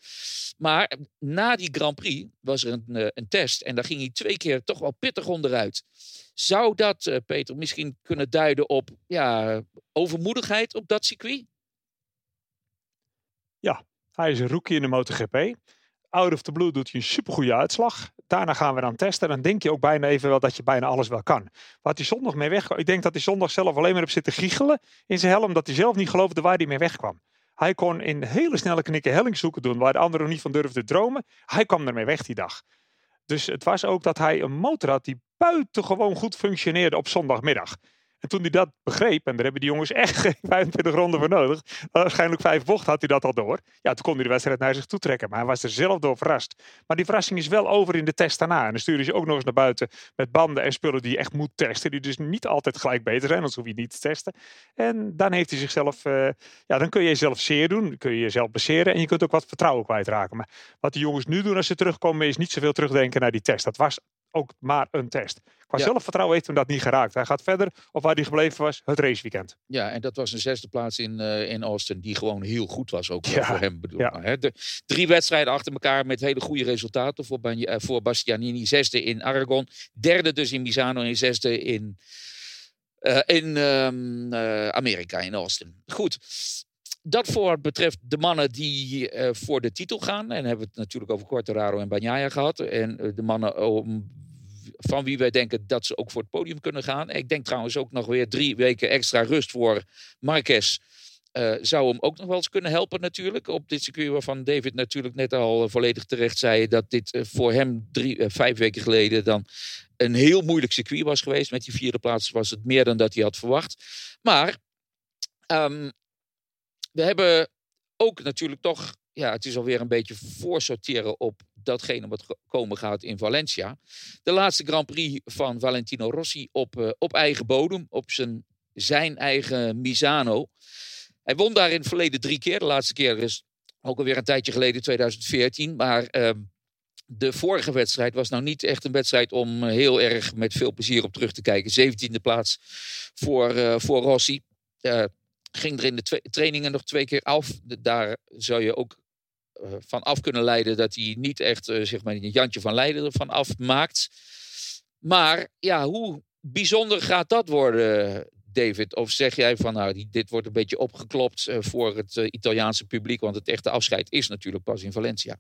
Maar na die Grand Prix was er een, eh, een test en daar ging hij twee keer toch wel pittig onderuit. Zou dat, eh, Peter, misschien kunnen duiden op ja, overmoedigheid op dat circuit? Hij is een rookie in de MotoGP. Out of the blue doet hij een supergoeie uitslag. Daarna gaan we dan testen. Dan denk je ook bijna even wel dat je bijna alles wel kan. Wat hij zondag mee weg... Ik denk dat hij zondag zelf alleen maar op zitten giechelen in zijn helm. Dat hij zelf niet geloofde waar hij mee wegkwam. Hij kon in hele snelle knikken hellingzoeken doen waar de anderen niet van durfden dromen. Hij kwam ermee weg die dag. Dus het was ook dat hij een motor had die buitengewoon goed functioneerde op zondagmiddag. En toen hij dat begreep, en daar hebben die jongens echt [laughs] geen 25 ronden voor nodig. Waarschijnlijk vijf bochten had hij dat al door. Ja, toen kon hij de wedstrijd naar zich toe trekken. Maar hij was er zelf door verrast. Maar die verrassing is wel over in de test daarna. En dan stuur je ze ook nog eens naar buiten met banden en spullen die je echt moet testen. Die dus niet altijd gelijk beter zijn, anders hoef je niet te testen. En dan heeft hij zichzelf, uh, ja, dan kun je jezelf zeer doen. Kun je jezelf baseren en je kunt ook wat vertrouwen kwijtraken. Maar wat die jongens nu doen als ze terugkomen, is niet zoveel terugdenken naar die test. Dat was ook maar een test. Qua zelfvertrouwen heeft hem dat niet geraakt. Hij gaat verder op waar hij gebleven was, het raceweekend. Ja, en dat was een zesde plaats in, uh, in Austin, die gewoon heel goed was ook ja. voor hem. Bedoel ja. hè? De, drie wedstrijden achter elkaar met hele goede resultaten voor, uh, voor Bastianini. Zesde in Aragon, derde dus in Misano en zesde in, uh, in um, Amerika, in Austin. Goed. Dat voor betreft de mannen die voor de titel gaan. En hebben we het natuurlijk over Quartararo en Bagnaia gehad. En de mannen om van wie wij denken dat ze ook voor het podium kunnen gaan. Ik denk trouwens ook nog weer drie weken extra rust voor Marquez. Uh, zou hem ook nog wel eens kunnen helpen natuurlijk. Op dit circuit waarvan David natuurlijk net al eh, volledig terecht zei... dat dit uh, voor hem drie, vijf weken geleden dan een heel moeilijk circuit was geweest. Met die vierde plaats was het meer dan dat hij had verwacht. Maar um, we hebben ook natuurlijk toch... Ja, het is alweer een beetje voorsorteren op datgene wat komen gaat in Valencia. De laatste Grand Prix van Valentino Rossi op, uh, op eigen bodem, op zijn, zijn eigen Misano. Hij won daar in het verleden drie keer. De laatste keer is ook alweer een tijdje geleden, 2014. Maar uh, de vorige wedstrijd was nou niet echt een wedstrijd om heel erg met veel plezier op terug te kijken. 17e plaats voor, uh, voor Rossi. ging er in de trainingen nog twee keer af. Daar zou je ook eh, van af kunnen leiden dat hij niet echt uh, zeg maar, een Jantje van Leiden ervan afmaakt. Maar ja, hoe bijzonder gaat dat worden, David? Of zeg jij van nou, dit wordt een beetje opgeklopt uh, voor het Italiaanse publiek, want het echte afscheid is natuurlijk pas in Valencia.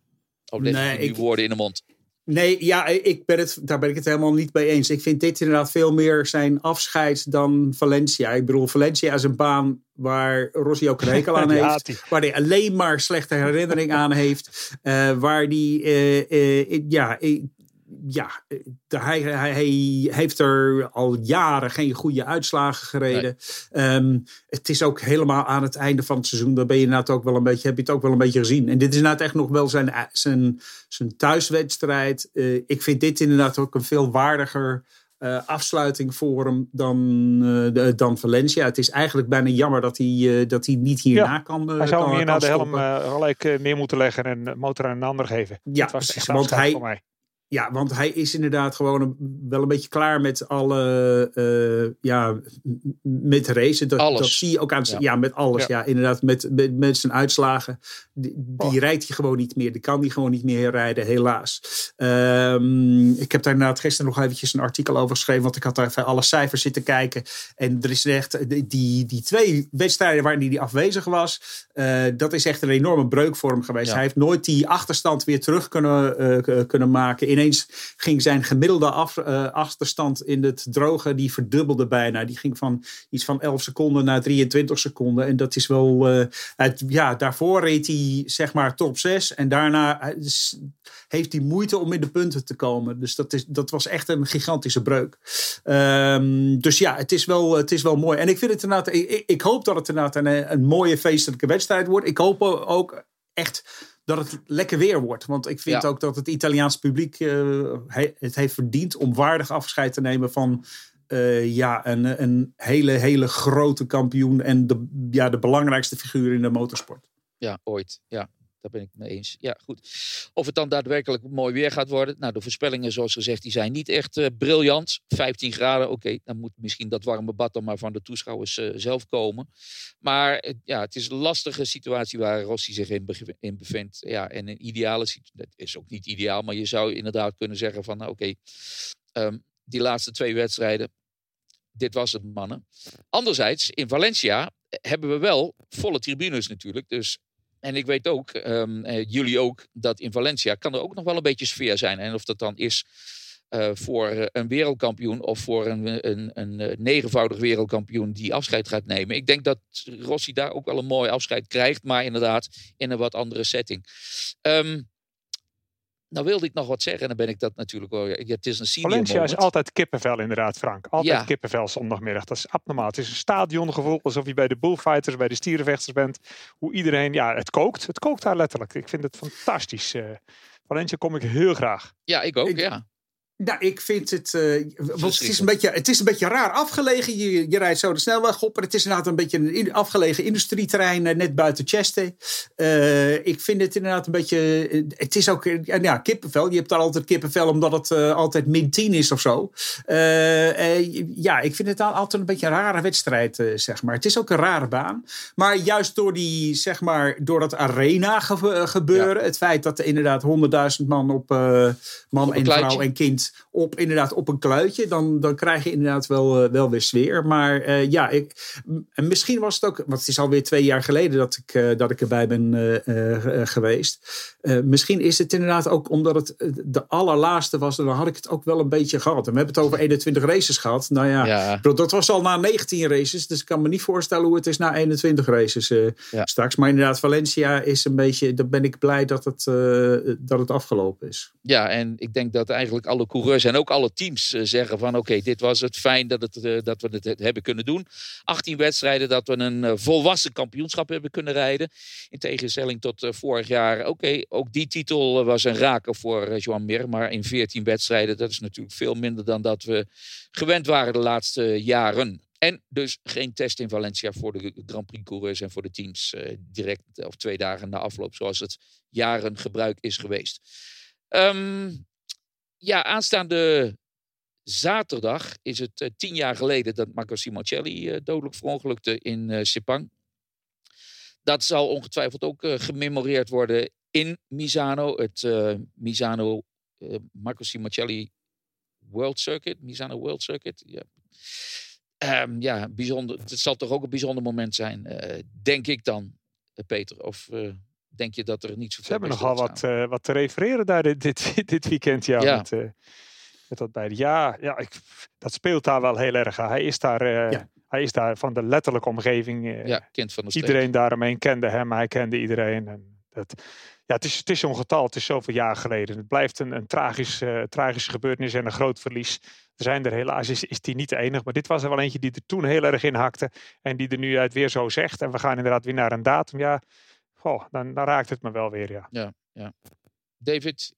Of leg nee, ik... woorden in de mond? Nee, ja, ik ben het, daar ben ik het helemaal niet mee eens. Ik vind dit inderdaad veel meer zijn afscheid dan Valencia. Ik bedoel, Valencia is een baan waar Rossi ook een hekel aan [laughs] heeft. Waar hij alleen maar slechte herinnering aan heeft. Uh, waar hij, uh, uh, ja, ja, eh, hij, hij, hij, heeft er al jaren geen goede uitslagen gereden. Ehm, het is ook helemaal aan het einde van het seizoen. Dan ben je inderdaad ook wel een beetje, heb je het ook wel een beetje gezien. En dit is inderdaad echt nog wel zijn, zijn, zijn thuiswedstrijd. Uh, ik vind dit inderdaad ook een veel waardiger uh, afsluiting voor hem dan, uh, de, dan Valencia. Het is eigenlijk bijna jammer dat hij, uh, dat hij niet hierna ja, kan. hij zou kan, meer naar de helm gelijk neer moeten leggen en motor aan een ander geven. Ja, precies. Want hij, ja, want hij is inderdaad gewoon wel een beetje klaar met alle. Uh, ja, met racen. Dat, dat zie je ook aan. Ja, ja met alles. Ja. inderdaad. Met, met, met, zijn uitslagen. Die, die oh. rijdt hij gewoon niet meer. Die kan hij gewoon niet meer rijden, helaas. Um, ik heb daar inderdaad gisteren nog eventjes een artikel over geschreven. Want ik had daar even alle cijfers zitten kijken. En er is echt. Die, die twee wedstrijden waarin hij afwezig was. Uh, dat is echt een enorme breuk voor hem geweest. Hij heeft nooit die achterstand weer terug kunnen, uh, kunnen maken. In ineens ging zijn gemiddelde uh, achterstand in het droge, die verdubbelde bijna. Die ging van iets van 11 seconden naar 23 seconden. En dat is wel, het, ja, daarvoor reed hij zeg maar top 6. En daarna eh, heeft hij moeite om in de punten te komen. Dus dat, is, dat was echt een gigantische breuk. Um, dus ja, het is, wel, het is wel mooi. En ik vind het inderdaad, ik, ik hoop dat het inderdaad een mooie feestelijke wedstrijd wordt. Ik hoop ook echt dat het lekker weer wordt. Want ik vind ook dat het Italiaans publiek uh, het heeft verdiend om waardig afscheid te nemen van uh, ja, een, een hele, hele grote kampioen en de, ja, de belangrijkste figuur in de motorsport. Ja, ooit. Ja, daar ben ik mee eens. Ja, goed. Of het dan daadwerkelijk mooi weer gaat worden. Nou, de voorspellingen, zoals gezegd, die zijn niet echt uh, briljant. 15 graden, oké. dan moet misschien dat warme bad dan maar van de toeschouwers uh, zelf komen. Maar uh, ja, het is een lastige situatie waar Rossi zich in, in bevindt. Ja, en een ideale situatie, dat is ook niet ideaal, maar je zou inderdaad kunnen zeggen van, nou, oké, um, die laatste twee wedstrijden, dit was het, mannen. Anderzijds, in Valencia hebben we wel volle tribunes natuurlijk. Dus en ik weet ook, um, jullie ook, dat in Valencia kan er ook nog wel een beetje sfeer zijn. En of dat dan is uh, voor een wereldkampioen of voor een, een, een, negenvoudig wereldkampioen die afscheid gaat nemen. Ik denk dat Rossi daar ook wel een mooi afscheid krijgt, maar inderdaad in een wat andere setting. Um, Nou wilde ik nog wat zeggen, en dan ben ik dat natuurlijk wel. Ja, het is een senior Valencia is altijd kippenvel inderdaad, Frank. Altijd Ja. kippenvel zondagmiddag. Dat is abnormaal. Het is een stadiongevoel alsof je bij de bullfighters, bij de stierenvechters bent. Hoe iedereen, ja, het kookt. Het kookt daar letterlijk. Ik vind het fantastisch. eh. Valencia kom ik heel graag. Ja, ik ook, Ik- ja. Nou, ik vind het. eh, want het is, een beetje, het is een beetje raar afgelegen. Je, je rijdt zo de snelweg op. En het is inderdaad een beetje een in- afgelegen industrieterrein. eh, net buiten Cheste. Eh, ik vind het inderdaad een beetje. het is ook. ja, kippenvel. Je hebt daar altijd kippenvel omdat het altijd min 10 is of zo. Ja, ik vind het al- altijd een beetje een rare wedstrijd, zeg maar. Het is ook een rare baan. Maar juist door die, zeg maar, door dat arena ge- gebeuren. Het feit dat er inderdaad 100.000 man op. man en vrouw en kind op, inderdaad, op een kluitje. Dan, dan krijg je inderdaad wel, eh, wel weer sfeer. Maar eh, ja, ik, en misschien was het ook. Want het is alweer twee jaar geleden dat ik, eh, dat ik erbij ben geweest. Misschien is het inderdaad ook omdat het de allerlaatste was. En dan had ik het ook wel een beetje gehad. En we hebben het over 21 races gehad. Nou ja, dat was al na 19 races. Dus ik kan me niet voorstellen hoe het is na 21 races Ja. straks. Maar inderdaad, Valencia is een beetje. Dan ben ik blij dat het, dat het afgelopen is. Ja, en ik denk dat eigenlijk alle coureurs en ook alle teams eh, zeggen van oké, dit was het fijn dat, het, eh, dat we het hebben kunnen doen. 18 wedstrijden dat we een eh, volwassen kampioenschap hebben kunnen rijden. In tegenstelling tot vorig jaar. Oké, ook die titel was een raker voor Joan Mir. Maar in 14 wedstrijden, dat is natuurlijk veel minder dan dat we gewend waren de laatste jaren. En dus geen test in Valencia voor de Grand Prix coureurs en voor de teams direct of twee dagen na afloop, zoals het jaren gebruik is geweest. Ehm, ja, aanstaande zaterdag is het eh, tien jaar geleden dat Marco Simoncelli eh, dodelijk verongelukte in eh Sepang. Dat zal ongetwijfeld ook gememoreerd worden in Misano. Het Misano Marco Simoncelli World Circuit. Misano World Circuit. Ja. Ehm, ja, bijzonder. Het zal toch ook een bijzonder moment zijn, denk ik dan, Peter. Of denk je dat er niet Ze zoveel hebben bij nogal wat, eh, wat te refereren daar dit, dit, [laughs] dit weekend. Ja, Ja. Met, eh, met dat beide. Ja, ja ik, dat speelt daar wel heel erg. Hij is daar, eh, Ja. hij is daar van de letterlijke omgeving. eh, ja, kind van de. Iedereen daaromheen kende hem, hij kende iedereen. En dat, ja, het is, het is zo'n getal, het is zoveel jaar geleden. Het blijft een, een tragisch, tragische gebeurtenis en een groot verlies. Er zijn er helaas, is, is die niet de enige. Maar dit was er wel eentje die er toen heel erg in hakte. En die er nu uit weer zo zegt. En we gaan inderdaad weer naar een datum. Ja, goh, dan, dan raakt het me wel weer, ja. David,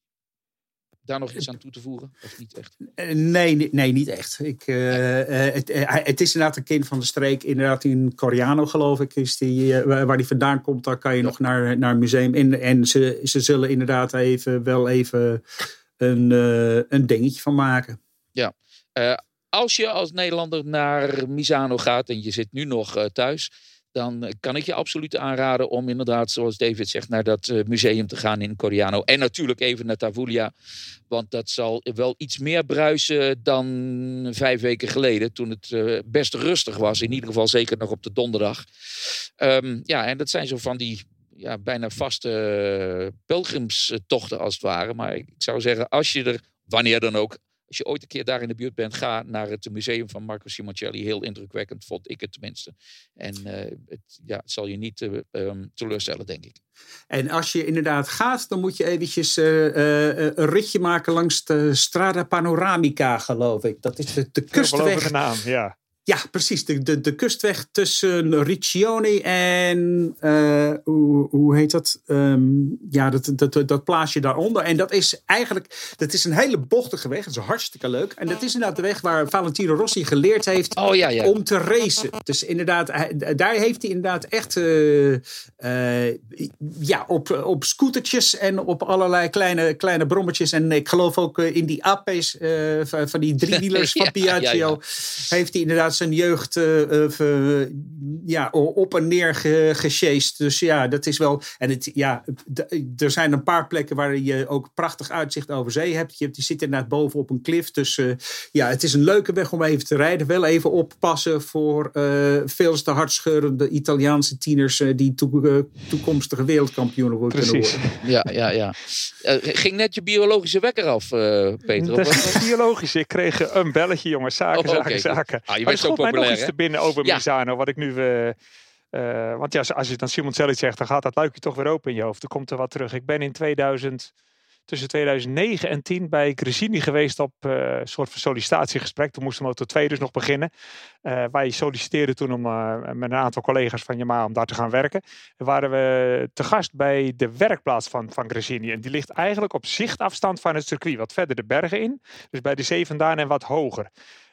daar nog iets aan toe te voegen? Of niet echt? Eh, Nee, nee, niet echt. Ik, eh, eh, het, het is inderdaad een kind van de streek. Inderdaad in Coriano, geloof ik, is die, waar die vandaan komt. Daar kan je nog naar, naar een museum in. En ze, ze zullen inderdaad even, wel even een, eh, een dingetje van maken. Eh, als je als Nederlander naar Misano gaat en je zit nu nog eh, thuis, dan eh, kan ik je absoluut aanraden om inderdaad, zoals David zegt, naar dat eh, museum te gaan in Coriano. En natuurlijk even naar Tavulia, want dat zal wel iets meer bruisen dan vijf weken geleden, toen het eh, best rustig was. In ieder geval zeker nog op de donderdag. Ehm, ja, en dat zijn zo van die ja, bijna vaste pelgrimstochten als het ware. Maar ik zou zeggen, als je er, wanneer dan ook, als je ooit een keer daar in de buurt bent, ga naar het museum van Marco Simoncelli. Heel indrukwekkend, vond ik het tenminste. En eh, het, ja, het zal je niet eh, ehm, teleurstellen, denk ik. En als je inderdaad gaat, dan moet je eventjes eh, eh, een ritje maken langs de Strada Panoramica, geloof ik. Dat is de, de kustweg. de naam, ja. Ja, precies. De, de, de kustweg tussen Riccione en. eh, hoe, hoe heet dat? Ehm, ja, dat, dat, dat, plaatsje daaronder. En dat is eigenlijk. Dat is een hele bochtige weg. Dat is hartstikke leuk. En dat is inderdaad de weg waar Valentino Rossi geleerd heeft. Oh ja, ja. Om te racen. Dus inderdaad, daar heeft hij inderdaad echt. eh, eh, ja, op, op scootertjes en op allerlei kleine, kleine brommetjes. En ik geloof ook in die Apes eh, van, die [laughs] driewielers van Piaggio. ja. Heeft hij inderdaad zijn jeugd eh, eh, v- ja, op en neer ge, gesjeest. Dus ja, dat is wel. En het, ja, d- er zijn een paar plekken waar je ook prachtig uitzicht over zee hebt. Je, hebt, je zit inderdaad boven op een klif. Dus eh, ja, het is een leuke weg om even te rijden. Wel even oppassen voor eh veel te hardscheurende Italiaanse tieners. die toe- toekomstige wereldkampioenen worden kunnen worden. [laughs] Ja, ja, ja. Ging net je biologische wekker af, eh, Peter? Dat is biologisch. Ik kreeg een belletje, jongens. Zaken, Oh, zaken, zaken. Ah, je bent zo schoot mij nog populair, iets te binnen over. Misano. Wat ik nu... eh, eh, want ja, als je dan Simon Cellic zegt, dan gaat dat luikje toch weer open in je hoofd. Er komt er wat terug. Ik ben in tussen 2009 en 10 bij Gresini geweest op eh, een soort van sollicitatiegesprek. Toen moest de Moto 2 dus nog beginnen. Uh, wij solliciteerden toen om, met een aantal collega's van Yamaha om daar te gaan werken. En waren we te gast bij de werkplaats van, van Gresini. En die ligt eigenlijk op zichtafstand van het circuit. Wat verder de bergen in. Dus bij de zee vandaan en wat hoger.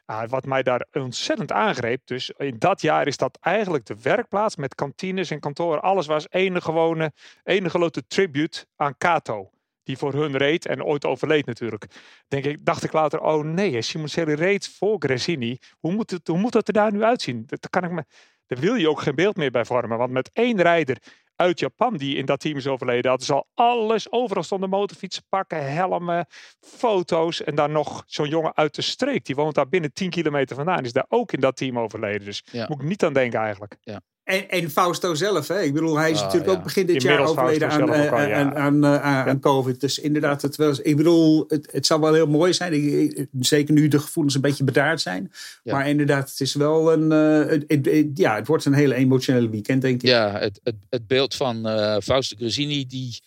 Uh, wat mij daar ontzettend aangreep, dus in dat jaar is dat eigenlijk de werkplaats met kantines en kantoren. Alles was ene gewone, ene grote tribute aan Kato. Die voor hun reed en ooit overleed natuurlijk. Denk ik, dacht ik later, oh nee, Simoncelli reed voor Gresini. Hoe moet, het, hoe moet dat er daar nu uitzien? Dat, kan ik me, daar wil je ook geen beeld meer bij vormen. Want met één rijder uit Japan die in dat team is overleden. Hadden ze al alles, overal stonden motorfietsen, pakken, helmen, foto's. En dan nog zo'n jongen uit de streek. Die woont daar binnen 10 kilometer vandaan. Is daar ook in dat team overleden. Dus ja. moet ik niet aan denken eigenlijk. Ja. En, en Fausto zelf, hè? ik bedoel, hij is Ah, natuurlijk ja. ook begin dit Inmiddels jaar overleden aan, eh, ja. aan, aan, eh, aan, COVID. Dus inderdaad, het was, ik bedoel, het, het zou wel heel mooi zijn. Ik- ik- zeker nu de gevoelens een beetje bedaard zijn. Maar inderdaad, het is wel een, eh, het, het- het- ja, het wordt een hele emotionele weekend, denk ik. Ja, het, het, het beeld van Fausto Gresini die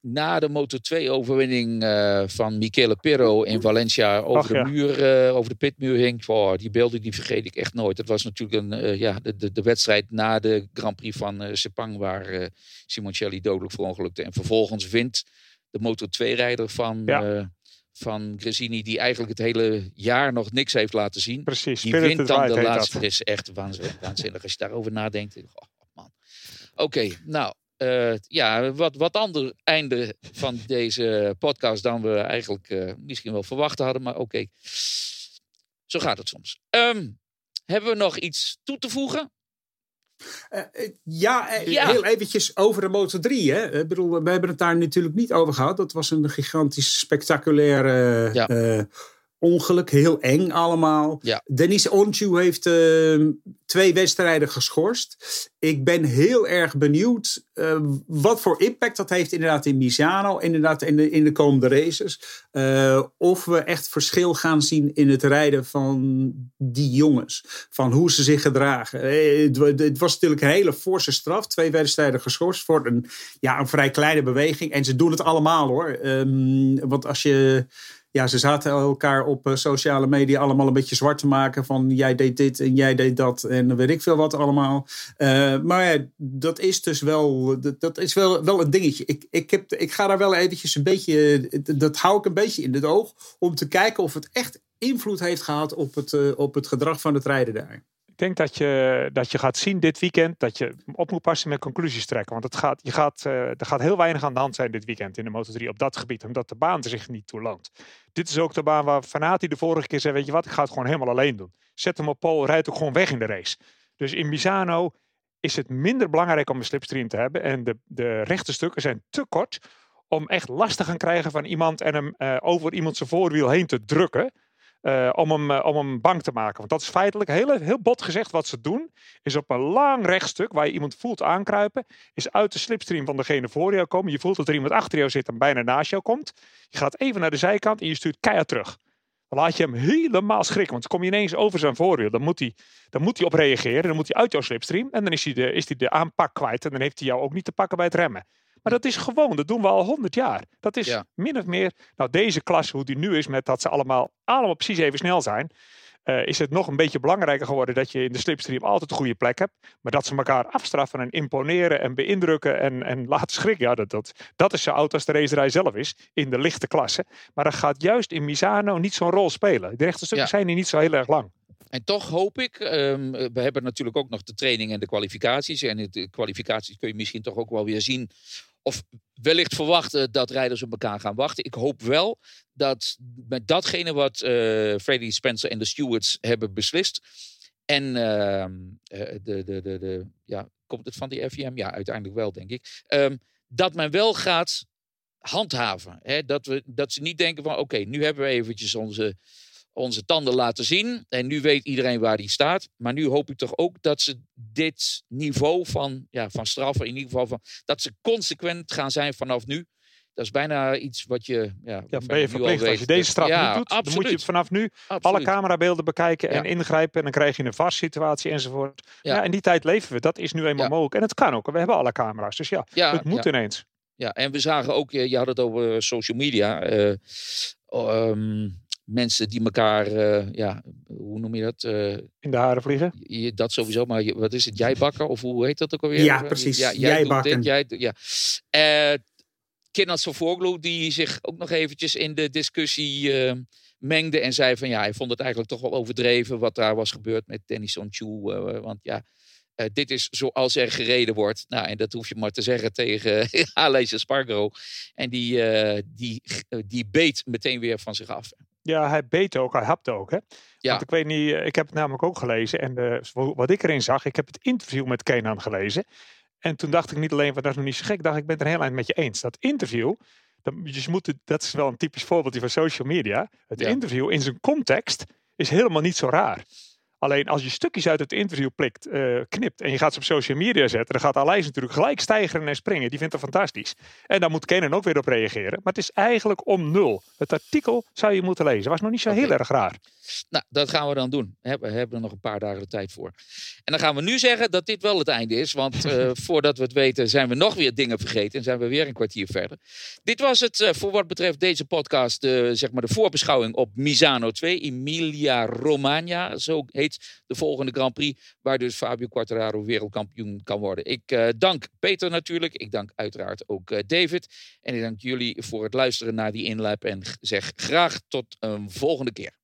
na de Moto 2 overwinning eh, van Michele Pirro in Valencia over, Ach, ja. de, muur, eh, over de pitmuur hing. Oh, die beelden die vergeet ik echt nooit. Dat was natuurlijk een, eh, ja, de, de, de wedstrijd na de Grand Prix van Sepang waar Simoncelli dodelijk verongelukte. En vervolgens wint de Moto 2-rijder van, Ja. van Gresini die eigenlijk het hele jaar nog niks heeft laten zien. Precies, Die wint dan de laatste. dat. Is echt waanzinnig, waanzinnig als je daarover nadenkt. Oh, man. Oké, nou. Eh, ja, wat, wat ander einde van [laughs] deze podcast dan we eigenlijk eh, misschien wel verwacht hadden. Maar oké, zo gaat het soms. Ehm, hebben we nog iets toe te voegen? Eh, ja, Ja. heel eventjes over de Moto 3. Hè. Ik bedoel, we hebben het daar natuurlijk niet over gehad. Dat was een gigantisch spectaculaire Ja. Ongeluk. Heel eng allemaal. Ja. Denis Onju heeft eh, twee wedstrijden geschorst. Ik ben heel erg benieuwd eh, wat voor impact dat heeft inderdaad in Misano. Inderdaad in de, in de komende races. Eh, of we echt verschil gaan zien in het rijden van die jongens. Van hoe ze zich gedragen. Eh, het was natuurlijk een hele forse straf. Twee wedstrijden geschorst voor een, ja, een vrij kleine beweging. En ze doen het allemaal hoor. Ehm, want als je... Ja, ze zaten elkaar op eh, sociale media allemaal een beetje zwart te maken. Van jij deed dit en jij deed dat en weet ik veel wat allemaal. Eh, maar ja, dat is dus wel, dat, is wel, wel een dingetje. Ik, ik, heb, ik ga daar wel eventjes een beetje, eh, dat hou ik een beetje in het oog. Om te kijken of het echt invloed heeft gehad op het, op het gedrag van het rijden daar. Ik denk dat je, dat je gaat zien dit weekend dat je op moet passen met conclusies trekken. Want het gaat, je gaat, eh, er gaat heel weinig aan de hand zijn dit weekend in de Moto3 op dat gebied. Omdat de baan er zich niet toe loont. Dit is ook de baan waar Fanati de vorige keer zei, weet je wat, ik ga het gewoon helemaal alleen doen. Zet hem op pol, rijd ook gewoon weg in de race. Dus in Misano is het minder belangrijk om een slipstream te hebben. En de, de rechte stukken zijn te kort om echt last te gaan krijgen van iemand en hem eh, over iemand zijn voorwiel heen te drukken. Eh, om, hem, eh, om hem bang te maken. Want dat is feitelijk heel, heel bot gezegd wat ze doen. Is op een lang rechtstuk waar je iemand voelt aankruipen. Is uit de slipstream van degene voor jou komen. Je voelt dat er iemand achter jou zit en bijna naast jou komt. Je gaat even naar de zijkant en je stuurt keihard terug. Dan laat je hem helemaal schrikken. Want dan kom je ineens over zijn voorwiel. Dan moet hij, dan moet hij op reageren. Dan moet hij uit jouw slipstream. En dan is hij, de, is hij de aanpak kwijt. En dan heeft hij jou ook niet te pakken bij het remmen. Maar dat is gewoon, dat doen we al honderd jaar. Dat is Ja. min of meer, nou deze klasse, hoe die nu is, met dat ze allemaal, allemaal precies even snel zijn. eh, is het nog een beetje belangrijker geworden dat je in de slipstream altijd een goede plek hebt. Maar dat ze elkaar afstraffen en imponeren en beïndrukken en, en laten schrikken. Ja, dat, dat, dat is zo oud als de racerij zelf is, in de lichte klasse. Maar dat gaat juist in Misano niet zo'n rol spelen. De rechte stukken Ja. zijn hier niet zo heel erg lang. En toch hoop ik, ehm, we hebben natuurlijk ook nog de training en de kwalificaties. En de kwalificaties kun je misschien toch ook wel weer zien. Of wellicht verwachten dat rijders op elkaar gaan wachten. Ik hoop wel dat met datgene wat eh Freddie Spencer en de stewards hebben beslist. En ehm, eh, de, de, de, de, ja, komt het van die FIM? Ja, uiteindelijk wel, denk ik. Ehm, dat men wel gaat handhaven. Hè? Dat, we, dat ze niet denken van oké, nu hebben we eventjes onze, onze tanden laten zien. En nu weet iedereen waar die staat. Maar nu hoop ik toch ook dat ze dit niveau van, ja, van straffen, in ieder geval van, dat ze consequent gaan zijn vanaf nu. Dat is bijna iets wat je. Ja, Ja, ben je verplicht. Als je deze straf ja, niet doet, dan moet je vanaf nu alle camerabeelden bekijken en Ja. ingrijpen. En dan krijg je een vastsituatie enzovoort. Ja. In die tijd leven we. Dat is nu eenmaal mogelijk. En het kan ook. We hebben alle camera's. Dus ja, Ja, het moet ineens. ja, en we zagen ook, je had het over social media. eh, ehm, mensen die elkaar, eh, ja, hoe noem je dat? Eh, In de haren vliegen. je, dat sowieso, maar je- wat is het? Jij bakken? Of hoe heet dat ook alweer? Ja, precies. Ja, Jij doet bakken. dit, jij, ja. Eh Kinnat Sofoglu, die zich ook nog eventjes in de discussie eh, mengde en zei van ja, hij vond het eigenlijk toch wel overdreven wat daar was gebeurd met Dennis Onchu. eh, want ja, eh, dit is zoals er gereden wordt. Nou, en dat hoef je maar te zeggen tegen [laughs] Alessia Spargo. En die, eh, die, die beet meteen weer van zich af. Ja, hij beet ook, hij hapte ook. Hè? Ja. Want ik weet niet, eh, ik heb het namelijk ook gelezen. En eh, wat ik erin zag, ik heb het interview met Kenan gelezen. En toen dacht ik niet alleen, van dat is nog niet zo gek, ik dacht ik ben het er heel eind met je eens. Dat interview, dat, dus moet het, dat is wel een typisch voorbeeldje van social media. Het Ja. interview in zijn context is helemaal niet zo raar. Alleen als je stukjes uit het interview plikt, eh, knipt en je gaat ze op social media zetten, dan gaat Aleis natuurlijk gelijk stijgeren en springen. Die vindt het fantastisch. En dan moet Kenan ook weer op reageren. Maar het is eigenlijk om nul. Het artikel zou je moeten lezen. Was nog niet zo heel erg raar. Nou, dat gaan we dan doen. We hebben, er nog een paar dagen de tijd voor. En dan gaan we nu zeggen dat dit wel het einde is. Want [laughs] eh, voordat we het weten zijn we nog weer dingen vergeten. En zijn we weer een kwartier verder. Dit was het eh, voor wat betreft deze podcast. eh, zeg maar de voorbeschouwing op Misano 2. Emilia Romagna, zo heet de volgende Grand Prix. Waar dus Fabio Quartararo wereldkampioen kan worden. Ik eh, dank Peter natuurlijk. Ik dank uiteraard ook David. En ik dank jullie voor het luisteren naar die inlap. En zeg graag tot een volgende keer.